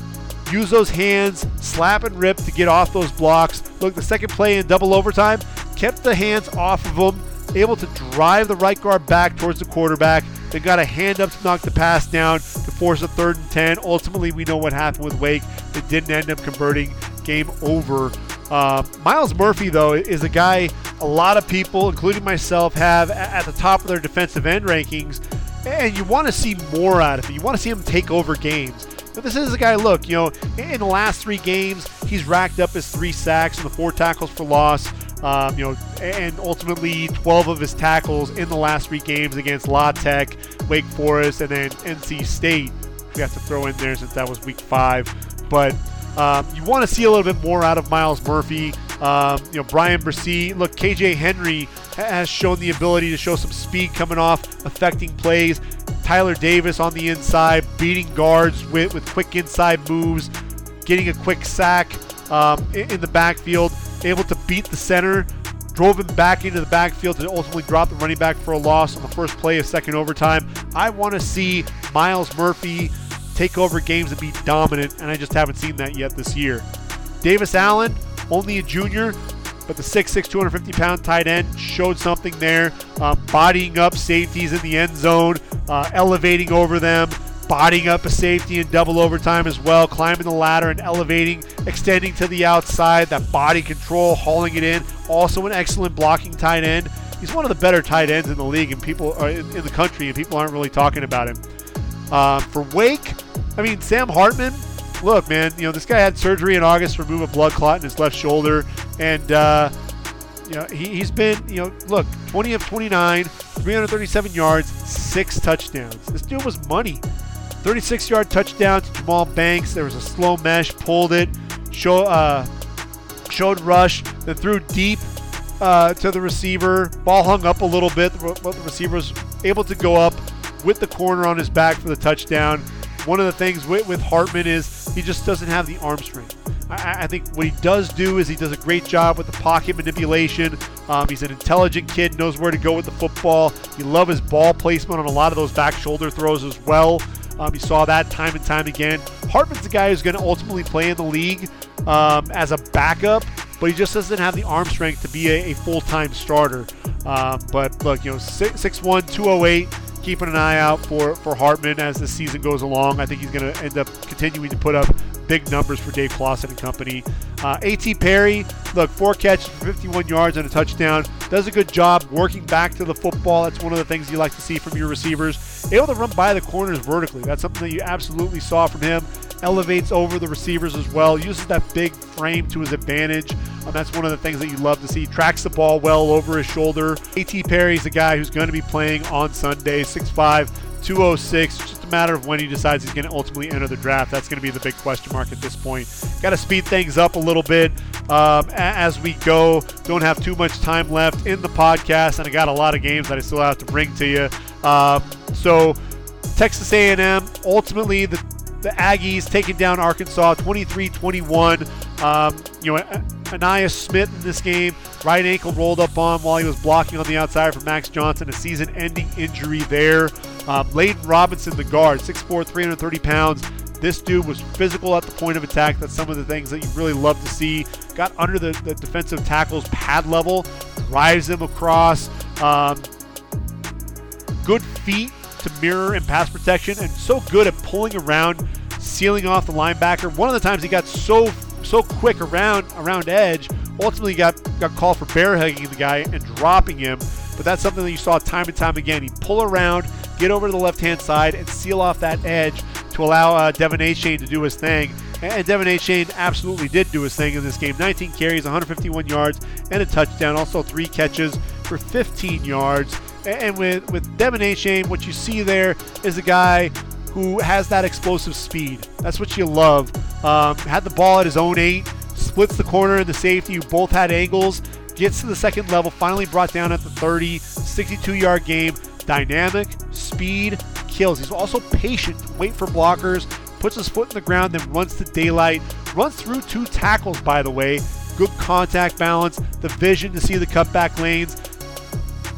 use those hands, slap and rip to get off those blocks. Look, the second play in double overtime kept the hands off of him, able to drive the right guard back towards the quarterback. They got a hand up to knock the pass down to force a third and 10. Ultimately, we know what happened with Wake. It didn't end up converting. Game over uh, Myles Murphy, though, is a guy a lot of people, including myself, have at the top of their defensive end rankings, and you want to see more out of him. You want to see him take over games. But this is a guy, look, you know, in the last three games, he's racked up his three sacks and the four tackles for loss. Um, you know, and ultimately 12 of his tackles in the last three games against La Tech, Wake Forest, and then NC State. We have to throw in there since that was week five. But um, you want to see a little bit more out of Myles Murphy. Um, you know, Bryan Bresee. Look, KJ Henry has shown the ability to show some speed coming off, affecting plays. Tyler Davis on the inside, beating guards with, with quick inside moves, getting a quick sack um, in, in the backfield, able to beat the center, drove him back into the backfield to ultimately drop the running back for a loss on the first play of second overtime. I want to see Myles Murphy take over games and be dominant, and I just haven't seen that yet this year. Davis Allen, only a junior, but the 6'6", 250 pound tight end showed something there, um, bodying up safeties in the end zone, uh, elevating over them, bodying up a safety in double overtime as well, climbing the ladder and elevating, extending to the outside, that body control, hauling it in. Also, an excellent blocking tight end. He's one of the better tight ends in the league and people uh, in, in the country, and people aren't really talking about him. Uh, for Wake, I mean, Sam Hartman, look, man, you know, this guy had surgery in August to remove a blood clot in his left shoulder. And, uh, you know, he, he's been, you know, look, 20 of 29, 337 yards, six touchdowns. This dude was money. 36 yard touchdown to Jahmal Banks. There was a slow mesh, pulled it, show, uh, showed rush, then threw deep uh, to the receiver. Ball hung up a little bit, but the receiver was able to go up with the corner on his back for the touchdown one of the things with, with Hartman is he just doesn't have the arm strength. I, I, think what he does do is he does a great job with the pocket manipulation. Um, he's an intelligent kid, knows where to go with the football. You love his ball placement on a lot of those back shoulder throws as well. Um, you saw that time and time again. Hartman's the guy who's going to ultimately play in the league um, as a backup, but he just doesn't have the arm strength to be a, a full-time starter. Um, but look, you know, 6'1", 208, keeping an eye out for, for Hartman as the season goes along. I think he's going to end up continuing to put up big numbers for Dave Clawson and company. Uh, A.T. Perry, look, four catches for 51 yards and a touchdown. Does a good job working back to the football. That's one of the things you like to see from your receivers. Able to run by the corners vertically. That's something that you absolutely saw from him elevates over the receivers as well, uses that big frame to his advantage. Um, that's one of the things that you love to see. Tracks the ball well over his shoulder. A.T. Perry's a guy who's going to be playing on Sunday, 6'5, 206. Just a matter of when he decides he's going to ultimately enter the draft. That's going to be the big question mark at this point. Got to speed things up a little bit um, as we go. Don't have too much time left in the podcast, and I got a lot of games that I still have to bring to you. Um, so Texas A&M ultimately the the Aggies taking down Arkansas 23-21. Um, you know, Ainias Smith in this game, right ankle rolled up on while he was blocking on the outside for Max Johnson, a season-ending injury there. Um, Layden Robinson, the guard, 6'4", 330 pounds, This dude was physical at the point of attack. That's some of the things that you really love to see. Got under the, the defensive tackles pad level, drives them across. Um, good feet to mirror and pass protection, and so good at pulling around, sealing off the linebacker. One of the times he got so so quick around around edge, ultimately got got called for bear hugging the guy and dropping him. But that's something that you saw time and time again. He'd pull around, get over to the left hand side, and seal off that edge to allow uh, De'Von Achane to do his thing. And De'Von Achane absolutely did do his thing in this game. 19 carries, 151 yards, and a touchdown. Also three catches for 15 yards. And with, with De'Von Achane, what you see there is a guy who has that explosive speed. That's what you love. Um, had the ball at his own eight, splits the corner and the safety, who both had angles, gets to the second level, finally brought down at the 30, 62 yard game. Dynamic, speed, kills. He's also patient, wait for blockers, puts his foot in the ground, then runs to daylight. Runs through two tackles, by the way. Good contact balance, the vision to see the cutback lanes.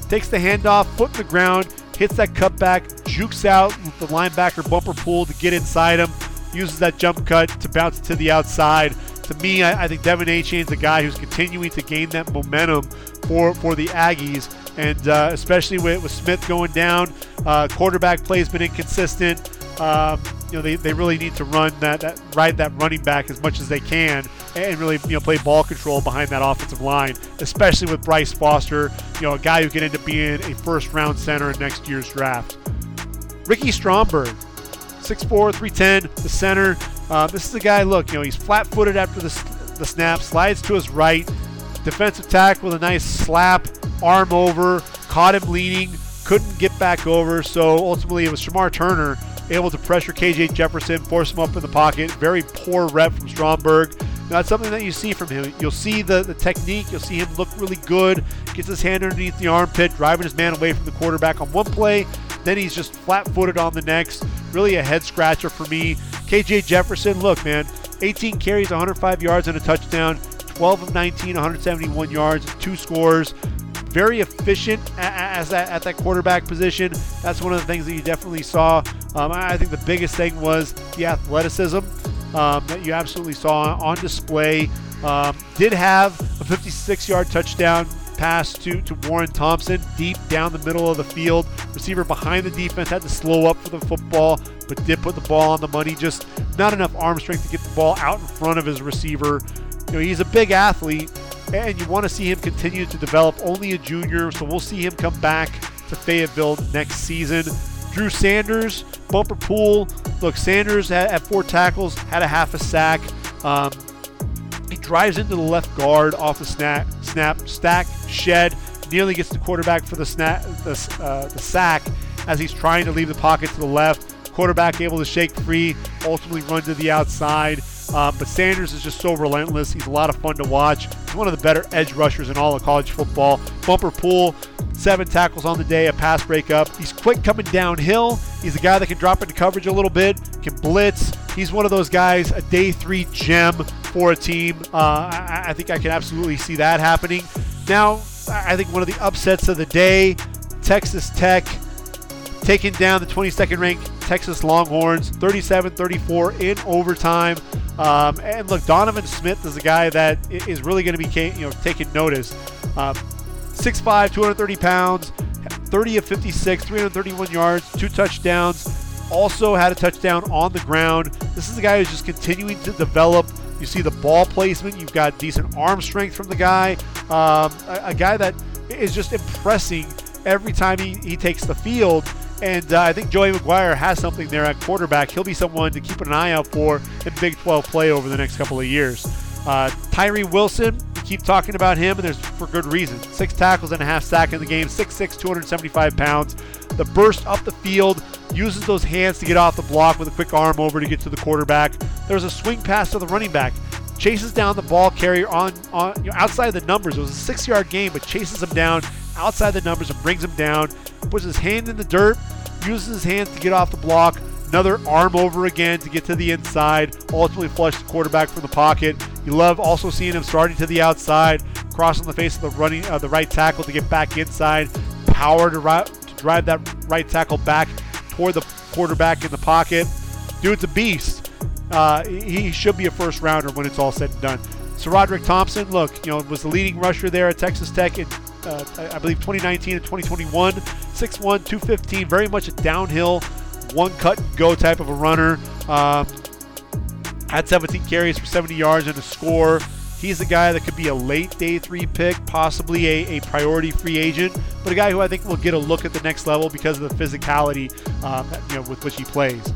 Takes the handoff, foot in the ground, hits that cutback, jukes out the linebacker Bumper Pool to get inside him, uses that jump cut to bounce to the outside. To me, I, I think De'Von Achane is the guy who's continuing to gain that momentum for, for the Aggies, and uh, especially with, with Smith going down, uh, quarterback play has been inconsistent. Um, you know, they, they really need to run that, that ride that running back as much as they can and really you know play ball control behind that offensive line, especially with Bryce Foster, you know, a guy who can end up being a first round center in next year's draft. Ricky Stromberg, 6'4", 310, the center. Uh, this is a guy, look, you know, he's flat footed after the, the snap, slides to his right, defensive tackle with a nice slap, arm over, caught him leaning, couldn't get back over, so ultimately it was Shemar Turner able to pressure KJ Jefferson, force him up in the pocket. Very poor rep from Stromberg. That's something that you see from him. You'll see the, the technique. You'll see him look really good. Gets his hand underneath the armpit, driving his man away from the quarterback on one play. Then he's just flat footed on the next. Really a head scratcher for me. KJ Jefferson, look, man, 18 carries, 105 yards, and a touchdown. 12 of 19, 171 yards, two scores very efficient that, at that quarterback position. That's one of the things that you definitely saw. Um, I think the biggest thing was the athleticism um, that you absolutely saw on display. Um, did have a 56 yard touchdown pass to, to Warren Thompson deep down the middle of the field. Receiver behind the defense had to slow up for the football, but did put the ball on the money. Just not enough arm strength to get the ball out in front of his receiver. You know, he's a big athlete, and you want to see him continue to develop. Only a junior, so we'll see him come back to Fayetteville next season. Drew Sanders, Bumper Pool. Look, Sanders at, four tackles had a half a sack. Um, he drives into the left guard off the snap, snap, stack, shed, nearly gets the quarterback for the snap, the, uh, the sack as he's trying to leave the pocket to the left. Quarterback able to shake free, ultimately run to the outside. Uh, but Sanders is just so relentless. He's a lot of fun to watch. He's one of the better edge rushers in all of college football. Bumper Pool, seven tackles on the day, a pass breakup. He's quick coming downhill. He's a guy that can drop into coverage a little bit, can blitz. He's one of those guys, a day three gem for a team. Uh, I, I think I can absolutely see that happening. Now, I think one of the upsets of the day, Texas Tech taking down the 22nd ranked Texas Longhorns, 37-34 in overtime. Um, and look, Donovan Smith is a guy that is really going to be you know taking notice. Uh, 6'5", 230 pounds, 30 of 56, 331 yards, two touchdowns. Also had a touchdown on the ground. This is a guy who's just continuing to develop. You see the ball placement. You've got decent arm strength from the guy. Um, a, a guy that is just impressing every time he, he takes the field. And uh, I think Joey McGuire has something there at quarterback. He'll be someone to keep an eye out for in Big 12 play over the next couple of years. Uh, Tyree Wilson, we keep talking about him, and there's for good reason. Six tackles and a half sack in the game, 6'6, 275 pounds. The burst up the field, uses those hands to get off the block with a quick arm over to get to the quarterback. There's a swing pass to the running back. Chases down the ball carrier on, on you know, outside the numbers. It was a six yard game, but chases him down outside the numbers and brings him down. Puts his hand in the dirt, uses his hands to get off the block. Another arm over again to get to the inside. Ultimately flush the quarterback from the pocket. You love also seeing him starting to the outside, crossing the face of the running uh, the right tackle to get back inside. Power to, ri- to drive that right tackle back toward the quarterback in the pocket. Dude's a beast. uh, he should be a first rounder when it's all said and done. SaRodorick Thompson, look, you know, was the leading rusher there at Texas Tech in, uh, I believe, 2019 and 2021. 6'1", 215, very much a downhill, one cut and go type of a runner. Um, had 17 carries for 70 yards and a score. He's the guy that could be a late day three pick, possibly a, a priority free agent, but a guy who I think will get a look at the next level because of the physicality um, you know, with which he plays.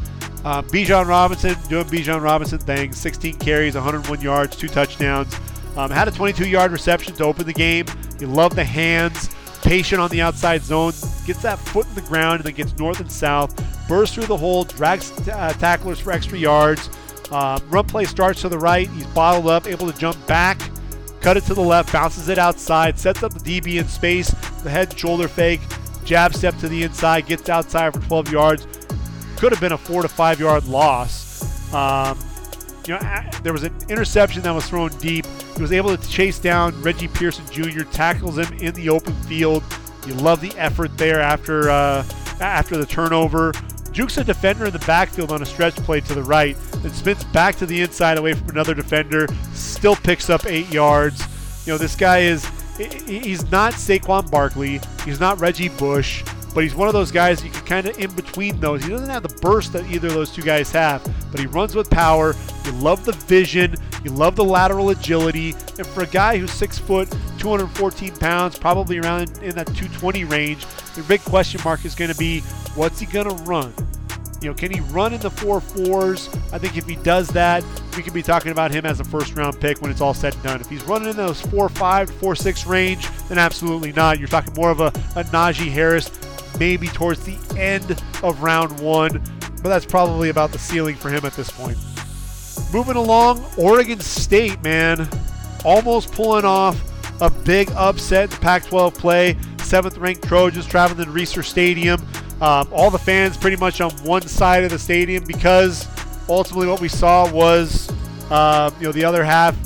Um, Bijan Robinson doing Bijan Robinson things 16 carries, 101 yards, two touchdowns. Um, had a 22 yard reception to open the game. You love the hands, patient on the outside zone, gets that foot in the ground and then gets north and south, bursts through the hole, drags uh, tacklers for extra yards. Um, run play starts to the right. He's bottled up, able to jump back, cut it to the left, bounces it outside, sets up the DB in space, the head and shoulder fake, jab step to the inside, gets outside for 12 yards. Could have been a four to five yard loss. Um, you know, there was an interception that was thrown deep. He was able to chase down Reggie Pearson Jr., tackles him in the open field. You love the effort there after uh, after the turnover. Jukes a defender in the backfield on a stretch play to the right, then spins back to the inside away from another defender, still picks up eight yards. You know, this guy is, he's not Saquon Barkley, he's not Reggie Bush, but he's one of those guys you can kind of in between those. He doesn't have the burst that either of those two guys have, but he runs with power. You love the vision, you love the lateral agility, and for a guy who's six foot, 214 pounds, probably around in that 220 range, the big question mark is going to be what's he going to run? You know, can he run in the four fours? I think if he does that, we could be talking about him as a first round pick when it's all said and done. If he's running in those four five, four six range, then absolutely not. You're talking more of a, a Najee Harris, maybe towards the end of round one, but that's probably about the ceiling for him at this point. Moving along, Oregon State, man, almost pulling off a big upset in Pac 12 play. Seventh ranked Trojans traveling to Reser Stadium. Um, all the fans pretty much on one side of the stadium because ultimately what we saw was uh, you know the other half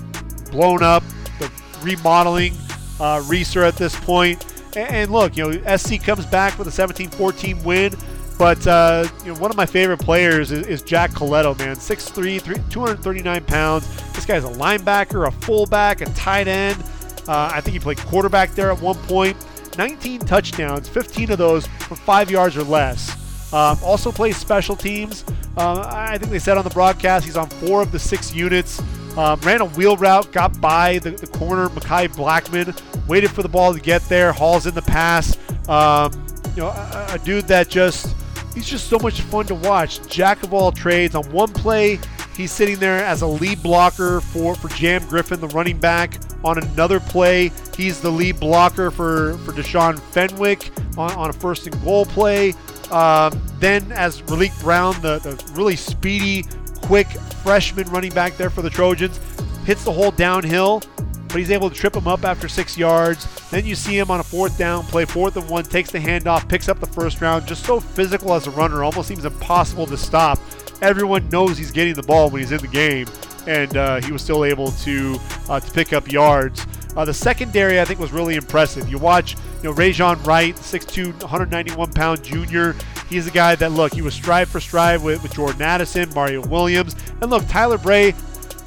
blown up, the remodeling uh, Reser at this point. And, look, you know SC comes back with a 17-14 win. But uh, you know, one of my favorite players is, is Jack Colletto, man. 6'3", 239 pounds. This guy's a linebacker, a fullback, a tight end. Uh, I think he played quarterback there at one point. 19 touchdowns, 15 of those from five yards or less. Um, also plays special teams. Uh, I think they said on the broadcast he's on four of the six units. Um, ran a wheel route, got by the, the corner, Mekhi Blackmon, waited for the ball to get there, hauls in the pass. Um, you know, a, a dude that just he's just so much fun to watch. Jack of all trades. On one play, he's sitting there as a lead blocker for, for Jam Griffin, the running back. On another play, he's the lead blocker for, for Deshaun Fenwick on, on a first and goal play. Um, then, as Raleek Brown, the, the really speedy, quick freshman running back there for the Trojans, hits the hole downhill, but he's able to trip him up after six yards. Then you see him on a fourth down play, fourth and one, takes the handoff, picks up the first round. Just so physical as a runner, almost seems impossible to stop. Everyone knows he's getting the ball when he's in the game, and uh, he was still able to uh, to pick up yards. Uh, the secondary, I think, was really impressive. You watch, you know, Rejzohn Wright, 6'2", 191 pound junior. He's a guy that look, he was strive for strive with, with Jordan Addison, Mario Williams, and look, Tyler Bray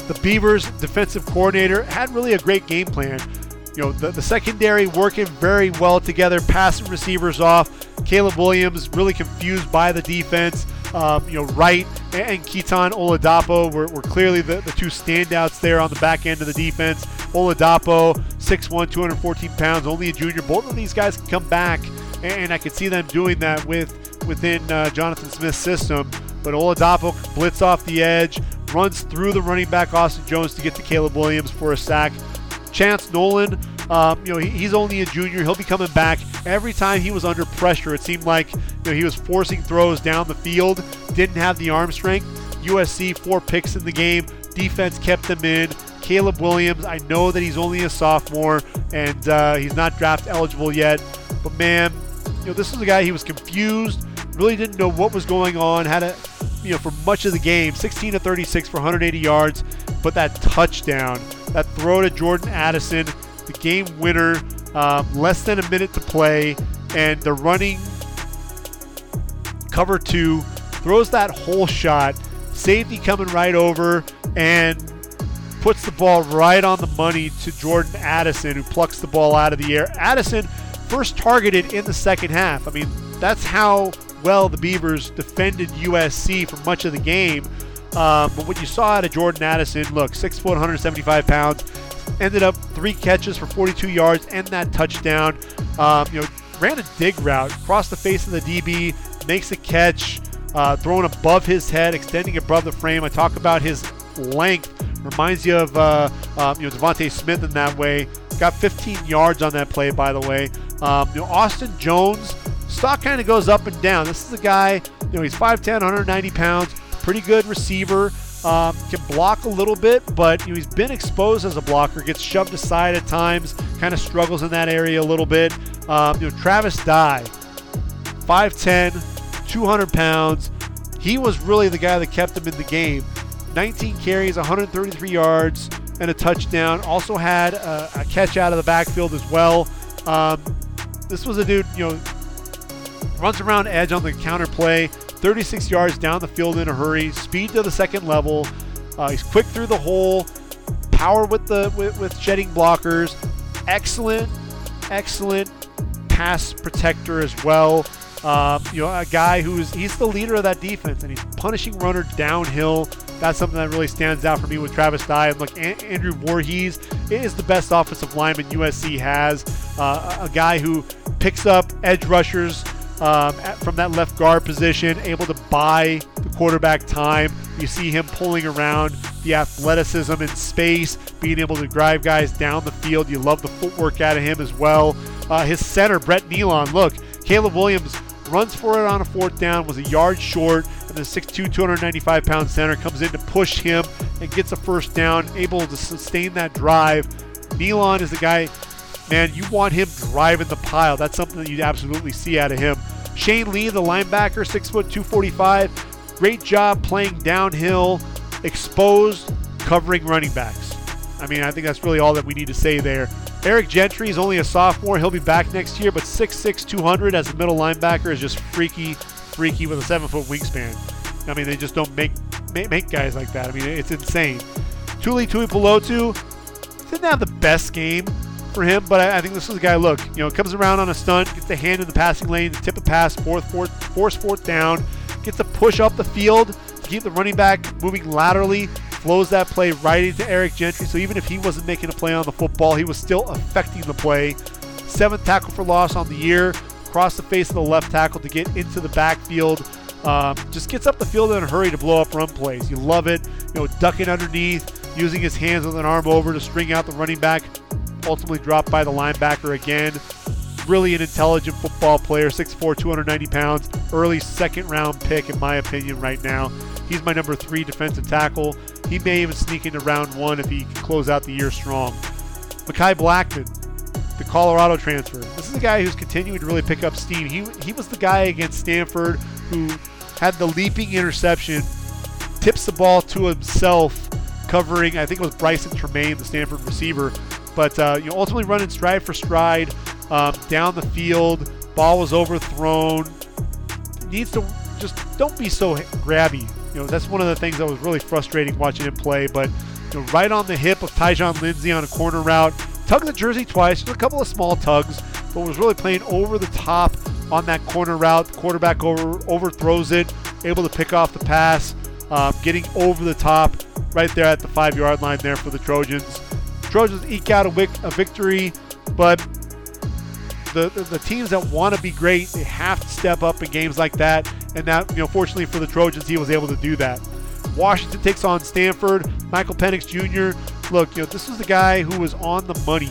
the Beavers defensive coordinator had really a great game plan. You know, the, the secondary working very well together, passing receivers off. Caleb Williams really confused by the defense. Um, you know, Wright and, and Kitan Oladapo were, were clearly the, the two standouts there on the back end of the defense. Oladapo, 6'1", 214 pounds, only a junior. Both of these guys can come back, and I could see them doing that with within uh, Jonathan Smith's system. But Oladapo blitz off the edge, runs through the running back Austin Jones to get to Caleb Williams for a sack. Chance Nolan, um, you know, he, he's only a junior. He'll be coming back. Every time he was under pressure, it seemed like you know, he was forcing throws down the field. Didn't have the arm strength. USC four picks in the game. Defense kept them in. Caleb Williams, I know that he's only a sophomore and uh, he's not draft eligible yet, but man, you know, this is a guy he was confused, really didn't know what was going on, had a you know, for much of the game, 16 to 36 for 180 yards, but that touchdown, that throw to Jordan Addison, the game winner, um, less than a minute to play, and the running cover two throws that whole shot. Safety coming right over and puts the ball right on the money to Jordan Addison, who plucks the ball out of the air. Addison first targeted in the second half. I mean, that's how well the Beavers defended USC for much of the game. Um, but what you saw out of Jordan Addison, look, six foot, 175 pounds, ended up three catches for 42 yards and that touchdown. Um, you know, ran a dig route, crossed the face of the DB, makes a catch, uh, thrown above his head, extending above the frame. I talk about his length. Reminds you of uh, um, you know DeVonta Smith in that way. Got 15 yards on that play, by the way. Um, you know Austin Jones stock kind of goes up and down. This is a guy. You know he's 5'10", 190 pounds. Pretty good receiver. Um, can block a little bit, but you know, he's been exposed as a blocker. Gets shoved aside at times. Kind of struggles in that area a little bit. Um, you know Travis Dye, 5'10", 200 pounds. He was really the guy that kept him in the game. 19 carries, 133 yards, and a touchdown. Also had a, a catch out of the backfield as well. Um, this was a dude, you know, runs around edge on the counter play, 36 yards down the field in a hurry, speed to the second level. Uh, he's quick through the hole, power with the with, with shedding blockers. Excellent, excellent pass protector as well. Um, you know, a guy who's he's the leader of that defense, and he's punishing runner downhill. That's something that really stands out for me with Travis Dye. And look, a- Andrew Voorhees is the best offensive lineman USC has. Uh, a guy who picks up edge rushers um, at, from that left guard position, able to buy the quarterback time. You see him pulling around the athleticism in space, being able to drive guys down the field. You love the footwork out of him as well. Uh, his center, Brett Neilon, look, Caleb Williams runs for it on a fourth down, was a yard short, the 6'2", 295 pound center comes in to push him and gets a first down, able to sustain that drive. Neilon is the guy, man, you want him driving the pile. That's something that you absolutely see out of him. Shane Lee, the linebacker, 6 foot 245. Great job playing downhill, exposed, covering running backs. I mean, I think that's really all that we need to say there. Eric Gentry is only a sophomore. He'll be back next year, but 6'6", 200 as a middle linebacker is just freaky, freaky with a seven-foot wingspan. I mean, they just don't make, make, make guys like that. I mean, it's insane. Tuli Tuipulotu didn't have the best game for him, but I, I, think this is a guy. Look, you know, comes around on a stunt, gets the hand in the passing lane, tip a pass, fourth, fourth, force fourth down, gets a push up the field to keep the running back moving laterally, flows that play right into Eric Gentry. So even if he wasn't making a play on the football, he was still affecting the play. Seventh tackle for loss on the year, across the face of the left tackle to get into the backfield. Um, just gets up the field in a hurry to blow up run plays. You love it. You know, ducking underneath, using his hands with an arm over to string out the running back ultimately dropped by the linebacker again. Really an intelligent football player, 6'4, 290 pounds, early second round pick, in my opinion, right now. He's my number three defensive tackle. He may even sneak into round one if he can close out the year strong. Mekhi Blackmon, the Colorado transfer. This is a guy who's continuing to really pick up steam. He, he was the guy against Stanford who had the leaping interception, tips the ball to himself, covering, I think it was Brycen Tremayne, the Stanford receiver, but uh, you know, ultimately running stride for stride um, down the field. Ball was overthrown. Needs to just don't be so grabby. You know, that's one of the things that was really frustrating watching him play. But you know, right on the hip of Tyjon Lindsey on a corner route, tugged the jersey twice. Just a couple of small tugs, but was really playing over the top on that corner route. Quarterback over overthrows it, able to pick off the pass, um, getting over the top right there at the five yard line there for the Trojans. Trojans eke out a, a victory, but the, the, the teams that want to be great, they have to step up in games like that. And that, you know, fortunately for the Trojans, he was able to do that. Washington takes on Stanford. Michael Penix Jr. Look, you know, this was the guy who was on the money.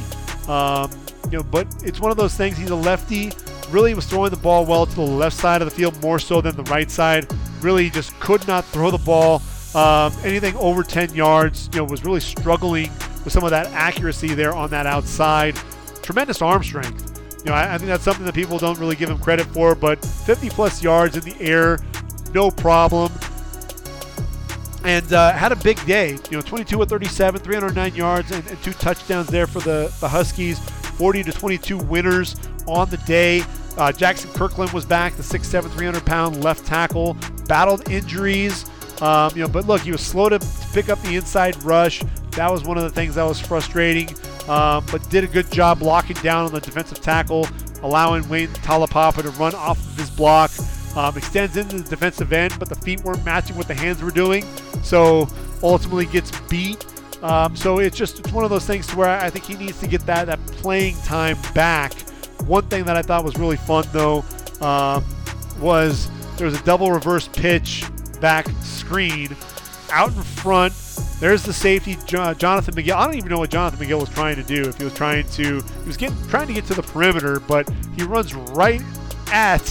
Um, you know, but it's one of those things. He's a lefty. Really was throwing the ball well to the left side of the field more so than the right side. Really just could not throw the ball um, anything over 10 yards. You know, was really struggling with some of that accuracy there on that outside. Tremendous arm strength. You know, I, I think that's something that people don't really give him credit for, but 50 plus yards in the air, no problem. And uh, had a big day. You know, 22 with 37, 309 yards, and, and two touchdowns there for the, the Huskies. 40 to 22 winners on the day. Uh, Jaxson Kirkland was back, the 6'7", 300 pound left tackle. Battled injuries. Um, you know, but look, he was slow to pick up the inside rush. That was one of the things that was frustrating. Um, but did a good job locking down on the defensive tackle, allowing Wayne Taulapapa to run off of his block. Um, extends into the defensive end, but the feet weren't matching what the hands were doing, so ultimately gets beat. Um, so it's just it's one of those things where I think he needs to get that that playing time back. One thing that I thought was really fun though um, was there was a double reverse pitch back screen out in front. There's the safety, Jonathan McGill. I don't even know what Jonathan McGill was trying to do. If he was trying to, he was getting trying to get to the perimeter, but he runs right at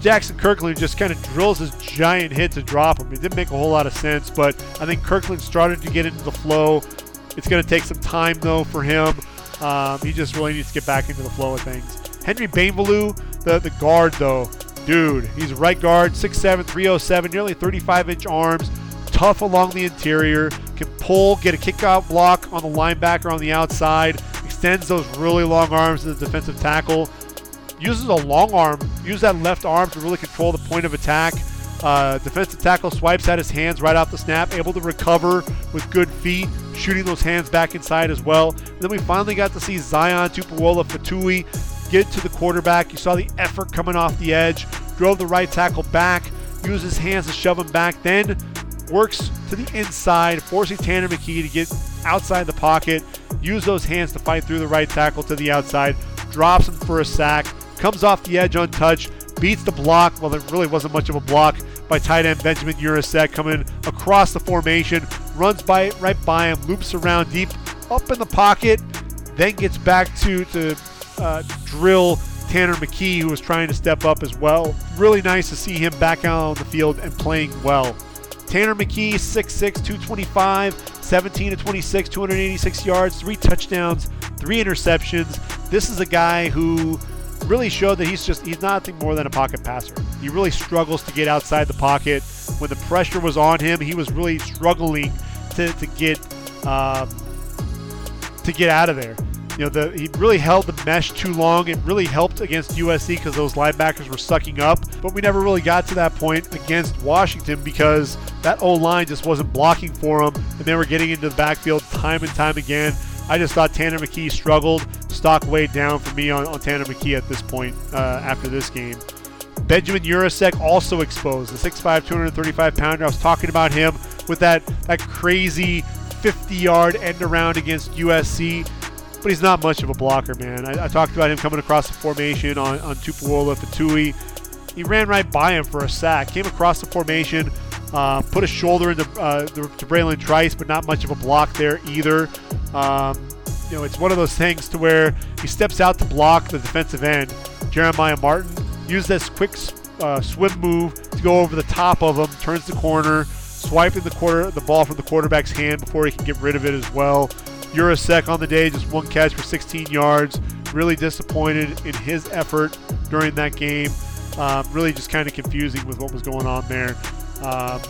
Jaxson Kirkland just kind of drills his giant hit to drop him. It didn't make a whole lot of sense, but I think Kirkland started to get into the flow. It's going to take some time, though, for him. Um, he just really needs to get back into the flow of things. Henry Bainivalu, the, the guard, though, dude, he's a right guard, 6'7", 307, nearly 35-inch arms, tough along the interior, can pull, get a kick-out block on the linebacker on the outside, extends those really long arms to the defensive tackle uses a long arm, use that left arm to really control the point of attack. Uh, defensive tackle swipes at his hands right off the snap, able to recover with good feet, shooting those hands back inside as well. And then we finally got to see Zion Tupuola Fetui get to the quarterback. You saw the effort coming off the edge, drove the right tackle back, used his hands to shove him back, then works to the inside, forcing Tanner McKee to get outside the pocket, use those hands to fight through the right tackle to the outside, drops him for a sack, comes off the edge untouched, beats the block. Well, it really wasn't much of a block by tight end Benjamin Yurosek coming across the formation, runs by right by him, loops around deep up in the pocket, then gets back to to uh, drill Tanner McKee, who was trying to step up as well. Really nice to see him back out on the field and playing well. Tanner McKee, 6'6, 225, 17 to 26, 286 yards, three touchdowns, three interceptions. This is a guy who really showed that he's just he's nothing more than a pocket passer. He really struggles to get outside the pocket. When the pressure was on him, he was really struggling to, to get um, to get out of there. You know, the, he really held the mesh too long. It really helped against USC because those linebackers were sucking up. But we never really got to that point against Washington because that O line just wasn't blocking for him, and they were getting into the backfield time and time again. I just thought Tanner McKee struggled. Stock way down for me on, on Tanner McKee at this point uh, after this game. Benjamin Yurosek also exposed, the 6'5", 235 pounder. I was talking about him with that, that crazy 50 yard end around against USC, but he's not much of a blocker, man. I, I talked about him coming across the formation on, on Tupuola Fetui. He ran right by him for a sack, came across the formation, uh, put a shoulder into uh, to Bralen Trice, but not much of a block there either. Um, you know, it's one of those things to where he steps out to block the defensive end. Jeremiah Martin used this quick uh, swim move to go over the top of him, turns the corner, swiping the quarter the ball from the quarterback's hand before he can get rid of it as well. Yurosek on the day, just one catch for 16 yards. Really disappointed in his effort during that game. Um, really just kind of confusing with what was going on there. Um,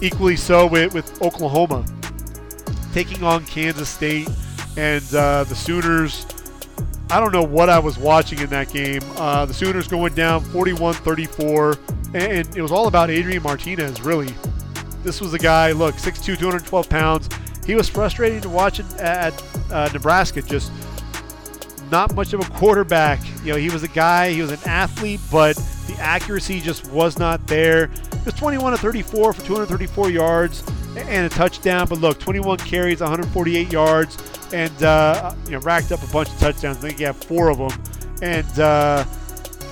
equally so with, with Oklahoma taking on Kansas State and uh, the Sooners. I don't know what I was watching in that game. Uh, the Sooners going down 41 34, and it was all about Adrian Martinez, really. This was a guy, look, 6'2, 212 pounds. He was frustrating to watch at uh, Nebraska, just not much of a quarterback. You know, he was a guy, he was an athlete, but the accuracy just was not there. It was 21 to 34 for 234 yards and a touchdown. But look, 21 carries, 148 yards, and uh, you know racked up a bunch of touchdowns. I think he had four of them, and uh,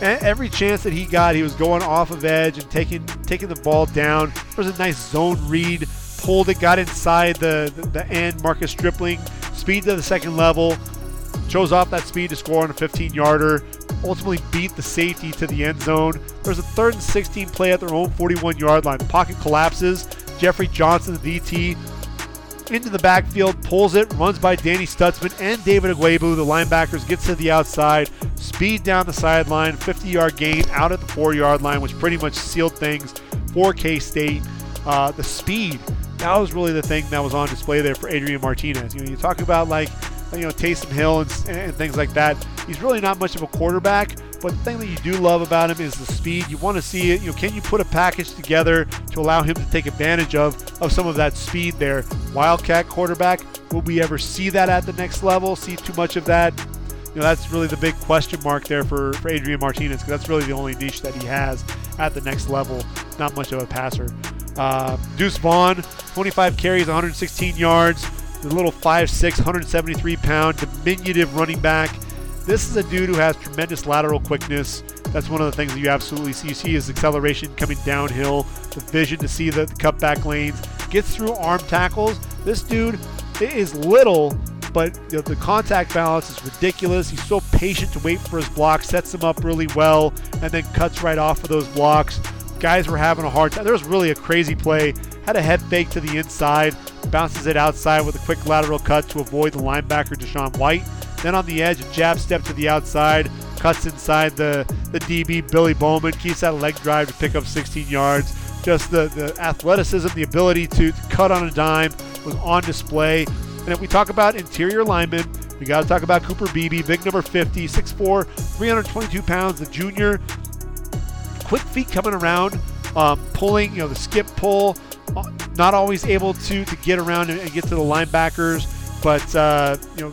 every chance that he got, he was going off of edge and taking taking the ball down. There was a nice zone read, pulled it, got inside the the, the end. Marcus Stripling, speed to the second level, chose off that speed to score on a 15-yarder. Ultimately beat the safety to the end zone. There's a third and 16 play at their own 41-yard line. The pocket collapses. Jeffrey Johnson, the DT, into the backfield, pulls it, runs by Danny Stutsman and David Ugwoegbu. The linebackers gets to the outside, speed down the sideline, 50 yard gain out at the four yard line, which pretty much sealed things for K State. Uh, the speed, that was really the thing that was on display there for Adrian Martinez. You know, you talk about like, you know, Taysom Hill and, and things like that. He's really not much of a quarterback, But the thing that you do love about him is the speed. You want to see it. You know, can you put a package together to allow him to take advantage of of some of that speed there? Wildcat quarterback. Will we ever see that at the next level? See too much of that? You know, that's really the big question mark there for, for Adrian Martinez because that's really the only niche that he has at the next level. Not much of a passer. Uh, Deuce Vaughn, 25 carries, 116 yards. The little 5'6", 173 pound, diminutive running back this is a dude who has tremendous lateral quickness. That's one of the things that you absolutely see. You see his acceleration coming downhill, the vision to see the, cutback lanes, gets through arm tackles. This dude is little, but you know, the contact balance is ridiculous. He's so patient to wait for his block, sets them up really well, and then cuts right off of those blocks. Guys were having a hard time. There was really a crazy play. Had a head fake to the inside, bounces it outside with a quick lateral cut to avoid the linebacker DaShaun White. Then on the edge, a jab step to the outside, cuts inside the, the DB, Billy Bowman, keeps that leg drive to pick up 16 yards. Just the, the athleticism, the ability to, cut on a dime was on display. And if we talk about interior linemen, we got to talk about Cooper Beebe, big number 50, 6'4, 322 pounds, the junior. Quick feet coming around, um, pulling, you know, the skip pull, uh, not always able to, to get around and, and get to the linebackers, but, uh, you know,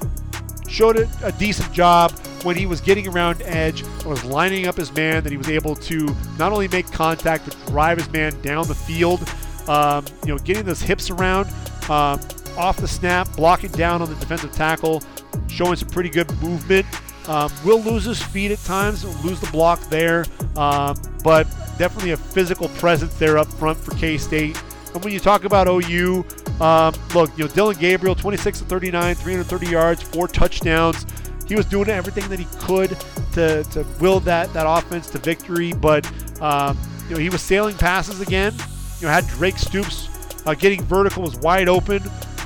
showed a, a decent job when he was getting around edge and was lining up his man, that he was able to not only make contact but drive his man down the field. Um, you know, getting those hips around um, off the snap, blocking down on the defensive tackle, showing some pretty good movement. Um, will lose his feet at times, lose the block there, um, but definitely a physical presence there up front for K State. And when you talk about OU, um, look, you know, Dillon Gabriel, 26 to 39, 330 yards, four touchdowns. He was doing everything that he could to, to will that, that offense to victory, but um, you know he was sailing passes again. You know, had Drake Stoops uh, getting vertical was wide open,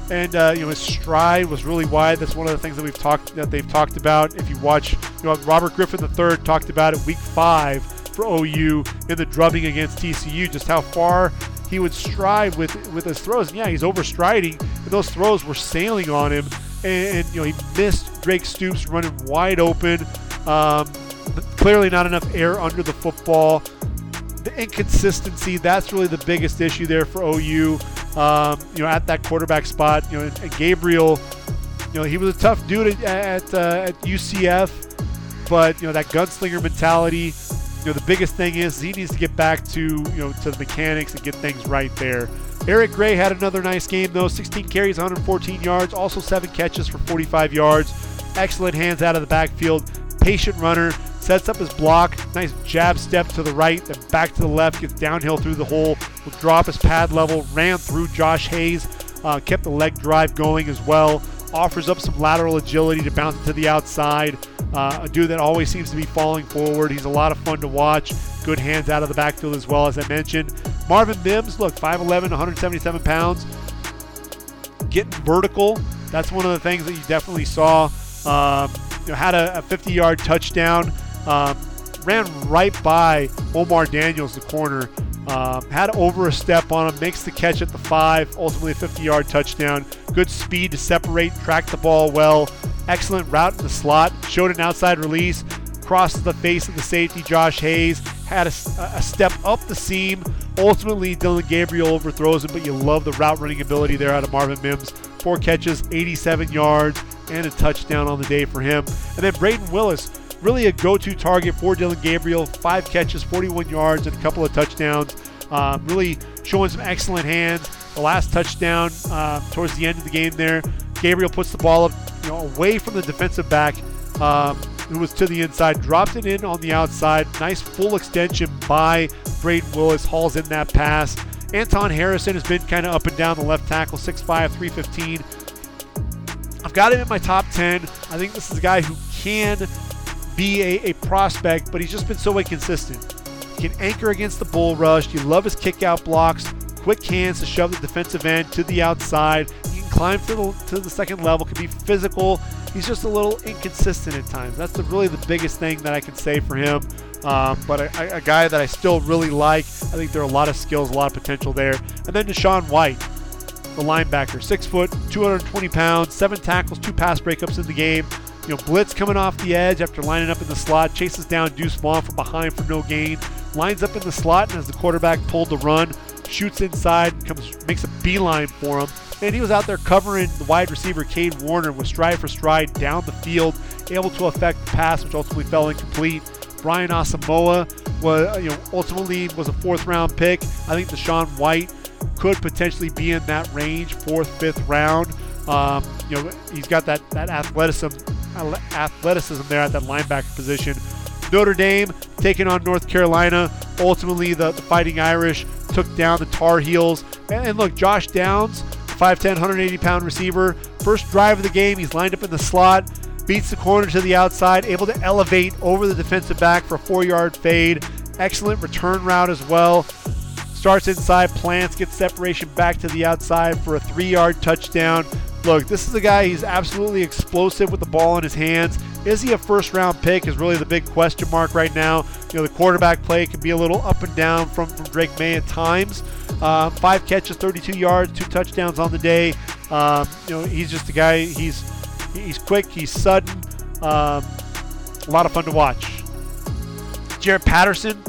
and uh, you know his stride was really wide. That's one of the things that we've talked that they've talked about. If you watch, you know, Robert Griffin III talked about it week five for OU in the drubbing against TCU, just how far he would stride with with his throws. And yeah, he's overstriding, but those throws were sailing on him, and, and you know he missed Drake Stoops running wide open. Um, clearly, not enough air under the football. The inconsistency, that's really the biggest issue there for OU. Um, you know, at that quarterback spot, you know, and, and Gabriel, you know, he was a tough dude at, at, uh, at UCF, but you know that gunslinger mentality you know, the biggest thing is he needs to get back to, you know, to the mechanics and get things right there. Eric Gray had another nice game, though 16 carries, 114 yards, also seven catches for 45 yards. Excellent hands out of the backfield. Patient runner, sets up his block. Nice jab step to the right, then back to the left, gets downhill through the hole, will drop his pad level, ran through Josh Hayes, uh, kept the leg drive going as well. Offers up some lateral agility to bounce to the outside. Uh, a dude that always seems to be falling forward. He's a lot of fun to watch. Good hands out of the backfield as well, as I mentioned. Marvin Mims, look, 5'11, 177 pounds. Getting vertical. That's one of the things that you definitely saw. Um, you know, had a 50 yard touchdown. Um, ran right by Omar Daniels, the corner. Um, had over a step on him, makes the catch at the five, ultimately a 50 yard touchdown. Good speed to separate, track the ball well. Excellent route in the slot. Showed an outside release. Crosses the face of the safety, Josh Hayes. Had a, a step up the seam. Ultimately, Dillon Gabriel overthrows him, but you love the route running ability there out of Marvin Mims. Four catches, 87 yards, and a touchdown on the day for him. And then Brayden Willis, really a go-to target for Dillon Gabriel. Five catches, 41 yards, and a couple of touchdowns. Um, really showing some excellent hands. The last touchdown uh, towards the end of the game there, Gabriel puts the ball up you know, away from the defensive back um, who was to the inside, dropped it in on the outside. Nice full extension by Brayden Willis, hauls in that pass. Anton Harrison has been kind of up and down the left tackle, 6'5, 315. I've got him in my top 10. I think this is a guy who can be a, a prospect, but he's just been so inconsistent. He can anchor against the bull rush. You love his kick out blocks, quick hands to shove the defensive end to the outside He can climb to the, to the second level, can be physical. He's just a little inconsistent at times. That's the, really the biggest thing that I can say for him. Um, but a, a, guy that I still really like. I think there are a lot of skills, a lot of potential there. And then DaShaun White, the linebacker, six foot, 220 pounds, seven tackles, two pass breakups in the game. You know, blitz coming off the edge after lining up in the slot, chases down Deuce Vaughn from behind for no gain, lines up in the slot, and as the quarterback pulled the run, shoots inside, comes makes a beeline for him. And he was out there covering the wide receiver Cade Warner with stride for stride down the field, able to affect the pass, which ultimately fell incomplete. Brian Asamoah was, you know, ultimately was a fourth round pick. I think DaShaun White could potentially be in that range, fourth, fifth round. Um, you know, he's got that that athleticism athleticism there at that linebacker position. Notre Dame taking on North Carolina. Ultimately, the, the Fighting Irish took down the Tar Heels. And, and look, Josh Downs, 5'10, 180 pound receiver. First drive of the game, he's lined up in the slot, beats the corner to the outside, able to elevate over the defensive back for a four yard fade. Excellent return route as well. Starts inside, plants, gets separation back to the outside for a three yard touchdown. Look, this is a guy, he's absolutely explosive with the ball in his hands. Is he a first round pick? Is really the big question mark right now. You know, the quarterback play can be a little up and down from, from Drake Maye at times. Uh, five catches, 32 yards, two touchdowns on the day. Um, you know, he's just a guy, he's he's quick, he's sudden. Um, a lot of fun to watch. Jarrett Patterson,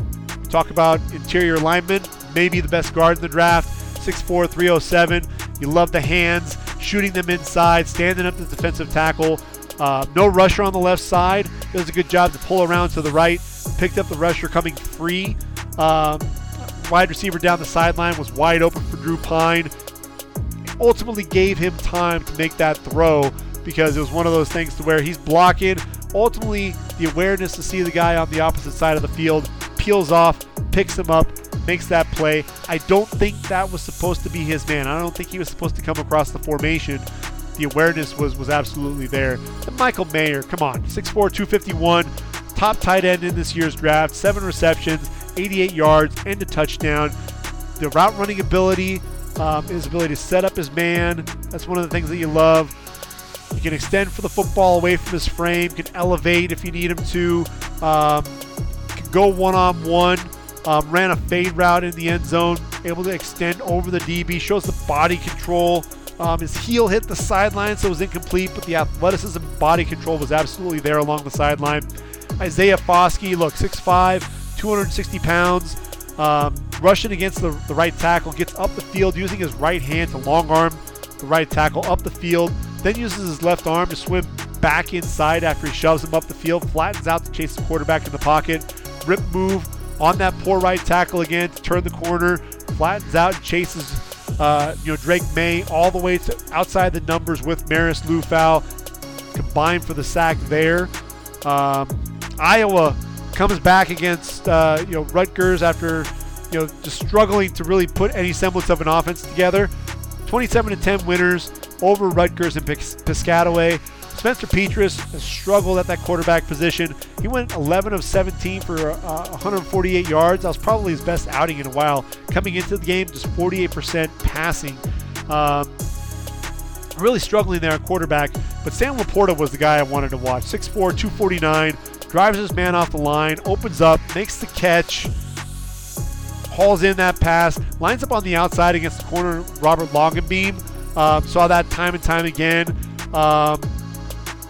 talk about interior lineman, maybe the best guard in the draft, 6'4, 307. You love the hands shooting them inside, standing up the defensive tackle. Uh, no rusher on the left side. Does a good job to pull around to the right. Picked up the rusher coming free. Um, wide receiver down the sideline was wide open for Drew Pyne. Ultimately gave him time to make that throw because it was one of those things to where he's blocking. Ultimately, the awareness to see the guy on the opposite side of the field peels off, picks him up, makes that play. I don't think that was supposed to be his man. I don't think he was supposed to come across the formation. The awareness was was absolutely there. And Michael Mayer, come on, 6'4", 251, top tight end in this year's draft, seven receptions, 88 yards, and a touchdown. The route running ability, um, his ability to set up his man, that's one of the things that you love. He can extend for the football away from his frame, can elevate if you need him to, um, can go one on one. Um, ran a fade route in the end zone, able to extend over the DB, shows the body control. Um, his heel hit the sideline, so it was incomplete, but the athleticism body control was absolutely there along the sideline. Isaiah Foskey, look, 6'5, 260 pounds, um, rushing against the, the right tackle, gets up the field using his right hand to long arm the right tackle up the field, then uses his left arm to swim back inside after he shoves him up the field, flattens out to chase the quarterback in the pocket, rip move, on that poor right tackle again to turn the corner, flattens out and chases uh, you know Drake Maye all the way to outside the numbers with Marist Liufau combined for the sack there. Um, Iowa comes back against uh, you know Rutgers after you know just struggling to really put any semblance of an offense together. 27 to 10 winners over Rutgers and Piscataway. Spencer Petras struggled at that quarterback position. He went 11 of 17 for uh, 148 yards. That was probably his best outing in a while. Coming into the game, just 48% passing. Um, really struggling there at quarterback. But Sam LaPorta was the guy I wanted to watch. 6'4, 249, drives his man off the line, opens up, makes the catch, hauls in that pass, lines up on the outside against the corner Robert Longerbeam. Um, saw that time and time again. Um,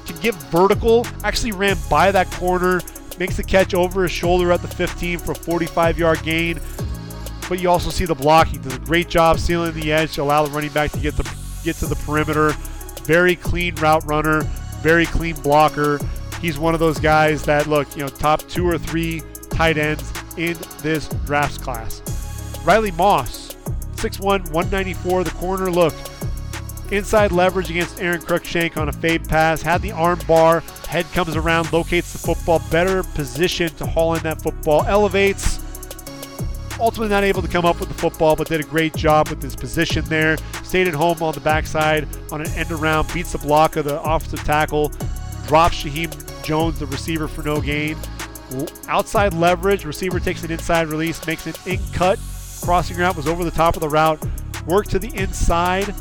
can get vertical, actually ran by that corner, makes the catch over his shoulder at the 15 for a 45 yard gain. But you also see the block. He Does a great job sealing the edge to allow the running back to get the get to the perimeter. Very clean route runner, very clean blocker. He's one of those guys that look, you know, top two or three tight ends in this draft class. Riley Moss, 6'1, 194, the corner look. Inside leverage against Aron Cruickshank on a fade pass. Had the arm bar. Head comes around, locates the football. Better position to haul in that football. Elevates. Ultimately not able to come up with the football, but did a great job with his position there. Stayed at home on the backside on an end around. Beats the block of the offensive tackle. Drops Shameen Jones, the receiver, for no gain. Outside leverage. Receiver takes an inside release, makes an in cut. Crossing route was over the top of the route. Work to the inside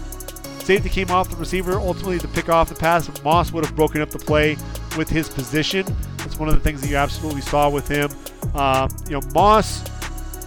Safety came off the receiver ultimately to pick off the pass. Moss would have broken up the play with his position. That's one of the things that you absolutely saw with him. Um, you know, Moss,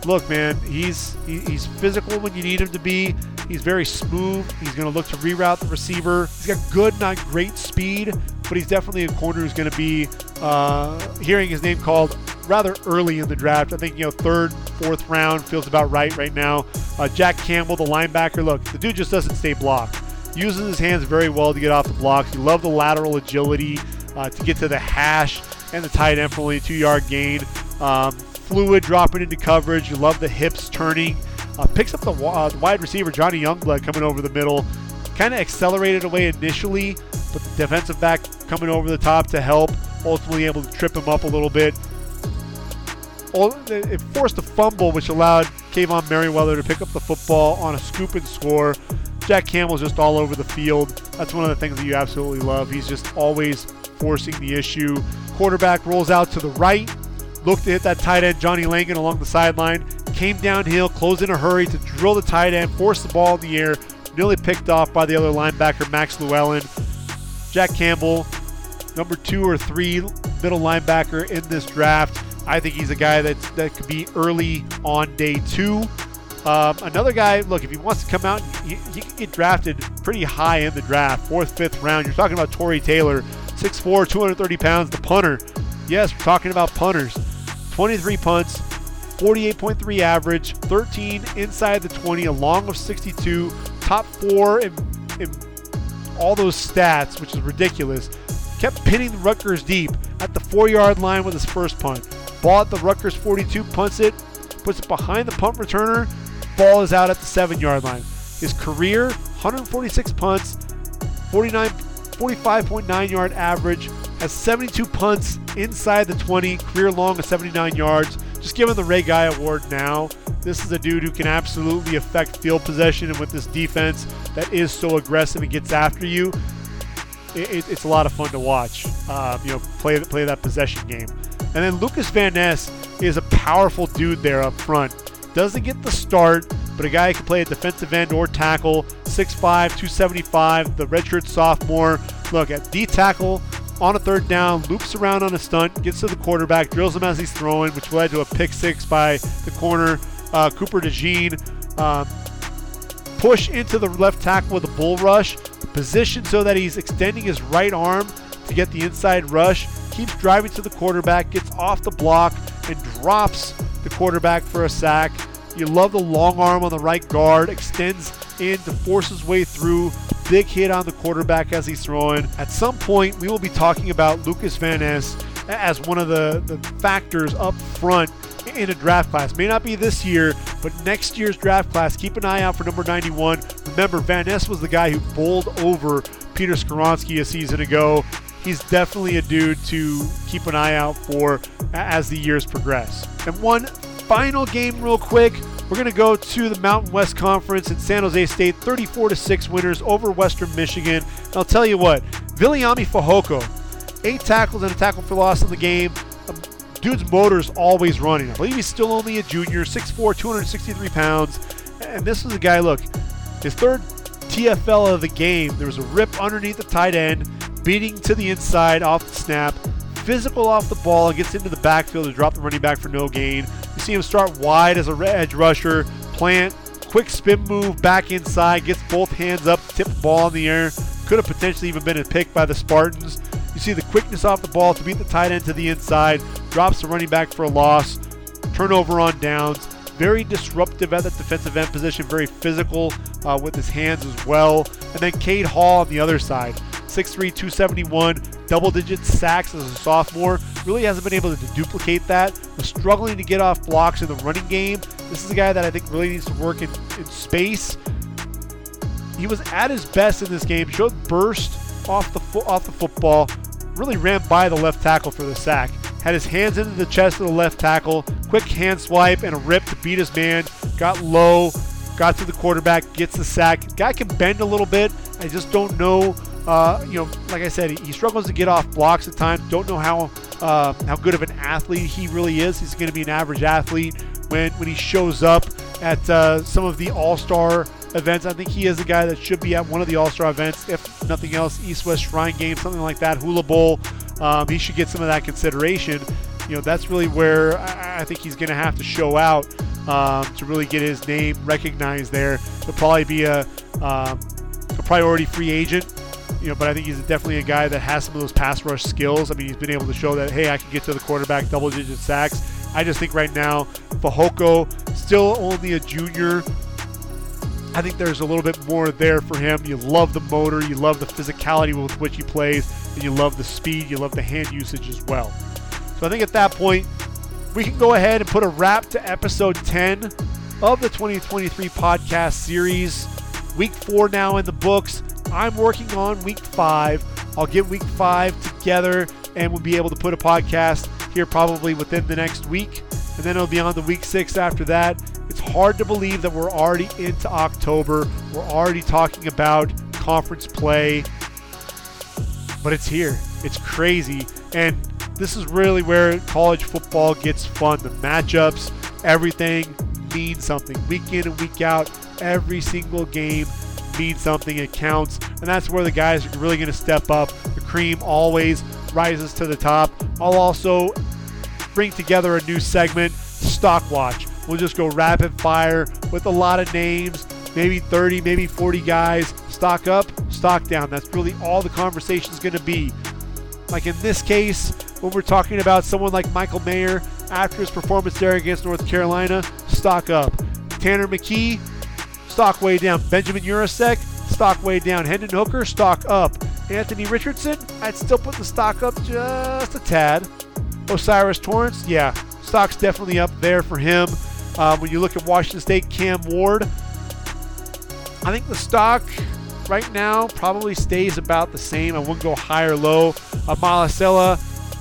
look, man, he's he, he's physical when you need him to be. He's very smooth. He's going to look to reroute the receiver. He's got good, not great speed, but he's definitely a corner who's going to be uh, hearing his name called rather early in the draft. I think, you know, third, fourth round feels about right right now. Uh, Jack Campbell, the linebacker, look, the dude just doesn't stay blocked. Uses his hands very well to get off the blocks. You love the lateral agility uh, to get to the hash and the tight end for only a two yard gain. Um, fluid dropping into coverage. You love the hips turning. Uh, picks up the, uh, the, wide receiver, Johnny Youngblood, coming over the middle. Kind of accelerated away initially, but the defensive back coming over the top to help. Ultimately able to trip him up a little bit. It forced a fumble, which allowed Kaevon Merriweather to pick up the football on a scoop and score. Jack Campbell's just all over the field. That's one of the things that you absolutely love. He's just always forcing the issue. Quarterback rolls out to the right, looked to hit that tight end, Johnny Langan, along the sideline. Came downhill, closed in a hurry to drill the tight end, force the ball in the air, nearly picked off by the other linebacker, Max Llewellyn. Jack Campbell, number two or three middle linebacker in this draft. I think he's a guy that that could be early on day two. Um, another guy, look, if he wants to come out, he, he can get drafted pretty high in the draft, fourth, fifth round. You're talking about Tory Taylor, 6'4", 230 pounds, the punter. Yes, we're talking about punters. 23 punts, 48.3 average, 13 inside the 20, a long of 62, top four in, in all those stats, which is ridiculous. Kept pinning the Rutgers deep at the four yard line with his first punt. At the Rutgers 42, punts it, puts it behind the punt returner. Ball is out at the seven yard line. His career 146 punts, 49, 45.9 yard average, has 72 punts inside the 20, career long of 79 yards. Just give him the Ray Guy Award now. This is a dude who can absolutely affect field possession, and with this defense that is so aggressive and gets after you, it, it's a lot of fun to watch. Um, you know, play play that possession game. And then Lucas Van Ness is a powerful dude there up front. Doesn't get the start, but a guy who can play a defensive end or tackle. 6'5", 275, the redshirt sophomore. Look at D tackle, on a third down, loops around on a stunt, gets to the quarterback, drills him as he's throwing, which led to a pick six by the corner, uh, Cooper DeJean. Um, push into the left tackle with a bull rush, position so that he's extending his right arm to get the inside rush, keeps driving to the quarterback, gets off the block, and drops the quarterback for a sack. You love the long arm on the right guard, extends in to force his way through, big hit on the quarterback as he's throwing. At some point, we will be talking about Lucas Van Ness as one of the, the factors up front in a draft class. May not be this year, but next year's draft class, keep an eye out for number 91. Remember, Van Ness was the guy who bowled over Peter Skoronski a season ago. He's definitely a dude to keep an eye out for as the years progress. And one final game, real quick. We're going to go to the Mountain West Conference in San Jose State, 34 to 6 winners over Western Michigan. And I'll tell you what, Viliami Fehoko, eight tackles and a tackle for loss in the game. Um, dude's motor's always running. I believe he's still only a junior, 6'4, 263 pounds. And this is a guy, look, his third TFL of the game. There was a rip underneath the tight end, beating to the inside off the snap, physical off the ball, and gets into the backfield to drop the running back for no gain. You see him start wide as a red edge rusher, plant, quick spin move back inside, gets both hands up, tip the ball in the air. Could have potentially even been a pick by the Spartans. You see the quickness off the ball to beat the tight end to the inside, drops the running back for a loss, turnover on downs. Very disruptive at the defensive end position, very physical uh, with his hands as well. And then Cade Hall on the other side, 6'3, 271, double digit sacks as a sophomore. Really hasn't been able to duplicate that. Was struggling to get off blocks in the running game. This is a guy that I think really needs to work in, in space. He was at his best in this game, showed burst off the fo- off the football, really ran by the left tackle for the sack. Had his hands into the chest of the left tackle, quick hand swipe and a rip to beat his man. Got low, got to the quarterback, gets the sack. Guy can bend a little bit. I just don't know uh, you know, like I said, he, struggles to get off blocks at times. Don't know how uh, how good of an athlete he really is. He's going to be an average athlete when when he shows up at uh, some of the All Star events. I think he is a guy that should be at one of the All Star events, if nothing else, East West Shrine Game, something like that, Hula Bowl. Um, he should get some of that consideration. You know, that's really where I, I think he's going to have to show out um, to really get his name recognized there. He'll probably be a, um, a priority free agent you know, but I think he's definitely a guy that has some of those pass rush skills. I mean, he's been able to show that, hey, I can get to the quarterback, double digit sacks. I just think right now, Fehoko, still only a junior. I think there's a little bit more there for him. You love the motor, you love the physicality with which he plays, and you love the speed, you love the hand usage as well. So I think at that point, we can go ahead and put a wrap to episode 10 of the 2023 podcast series. Week four now in the books. I'm working on week five. I'll get week five together and we'll be able to put a podcast here probably within the next week. And then it'll be on the week six after that. It's hard to believe that we're already into October. We're already talking about conference play, but it's here. It's crazy. And this is really where college football gets fun. The matchups, everything means something. Week in and week out, every single game means something. It counts. And that's where the guys are really going to step up. The cream always rises to the top. I'll also bring together a new segment, Stock Watch. We'll just go rapid fire with a lot of names, maybe 30, maybe 40 guys. Stock up, stock down. That's really all the conversation is going to be. Like in this case, when we're talking about someone like Michael Mayer after his performance there against North Carolina, stock up. Tanner McKee, stock way down. Benjamin Yurosek, stock way down. Hendon Hooker, stock up. Anthony Richardson, I'd still put the stock up just a tad. O'Cyrus Torrence, yeah, stock's definitely up there for him. Uh, when you look at Washington State, Cam Ward, I think the stock right now probably stays about the same. I wouldn't go high or low. Malasela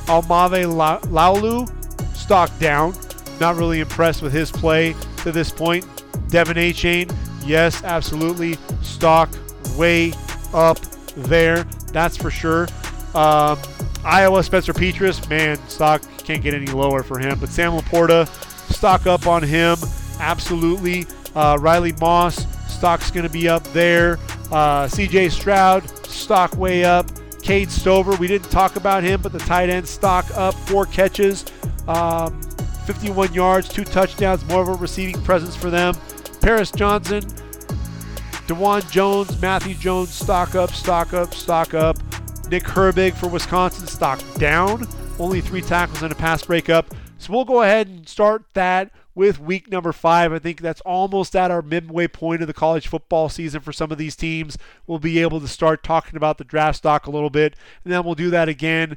Almave Laulu, stock down. Not really impressed with his play to this point. Devon Achane, yes, absolutely. Stock way up there. That's for sure. Um, Iowa Spencer Petras, man, stock can't get any lower for him. But Sam Laporta, stock up on him, absolutely. Uh, Riley Moss, stock's going to be up there. Uh, CJ Stroud, stock way up. Cade Stover, we didn't talk about him, but the tight end stock up, four catches, um, 51 yards, two touchdowns, more of a receiving presence for them. Paris Johnson, Dawand Jones, Matthew Jones, stock up, stock up, stock up. Nick Herbig for Wisconsin, stock down. Only three tackles and a pass breakup. So we'll go ahead and start that with week number five. I think that's almost at our midway point of the college football season for some of these teams. We'll be able to start talking about the draft stock a little bit, and then we'll do that again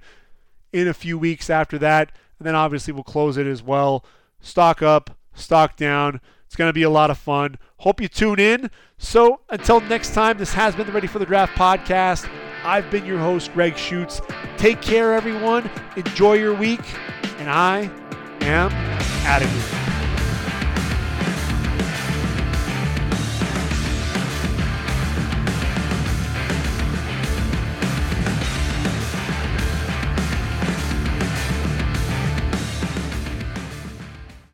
in a few weeks after that. And then obviously we'll close it as well. Stock up, stock down. It's going to be a lot of fun. Hope you tune in. So until next time, this has been the Ready for the Draft podcast. I've been your host, Greg Schutz. Take care, everyone. Enjoy your week. And I am out of here.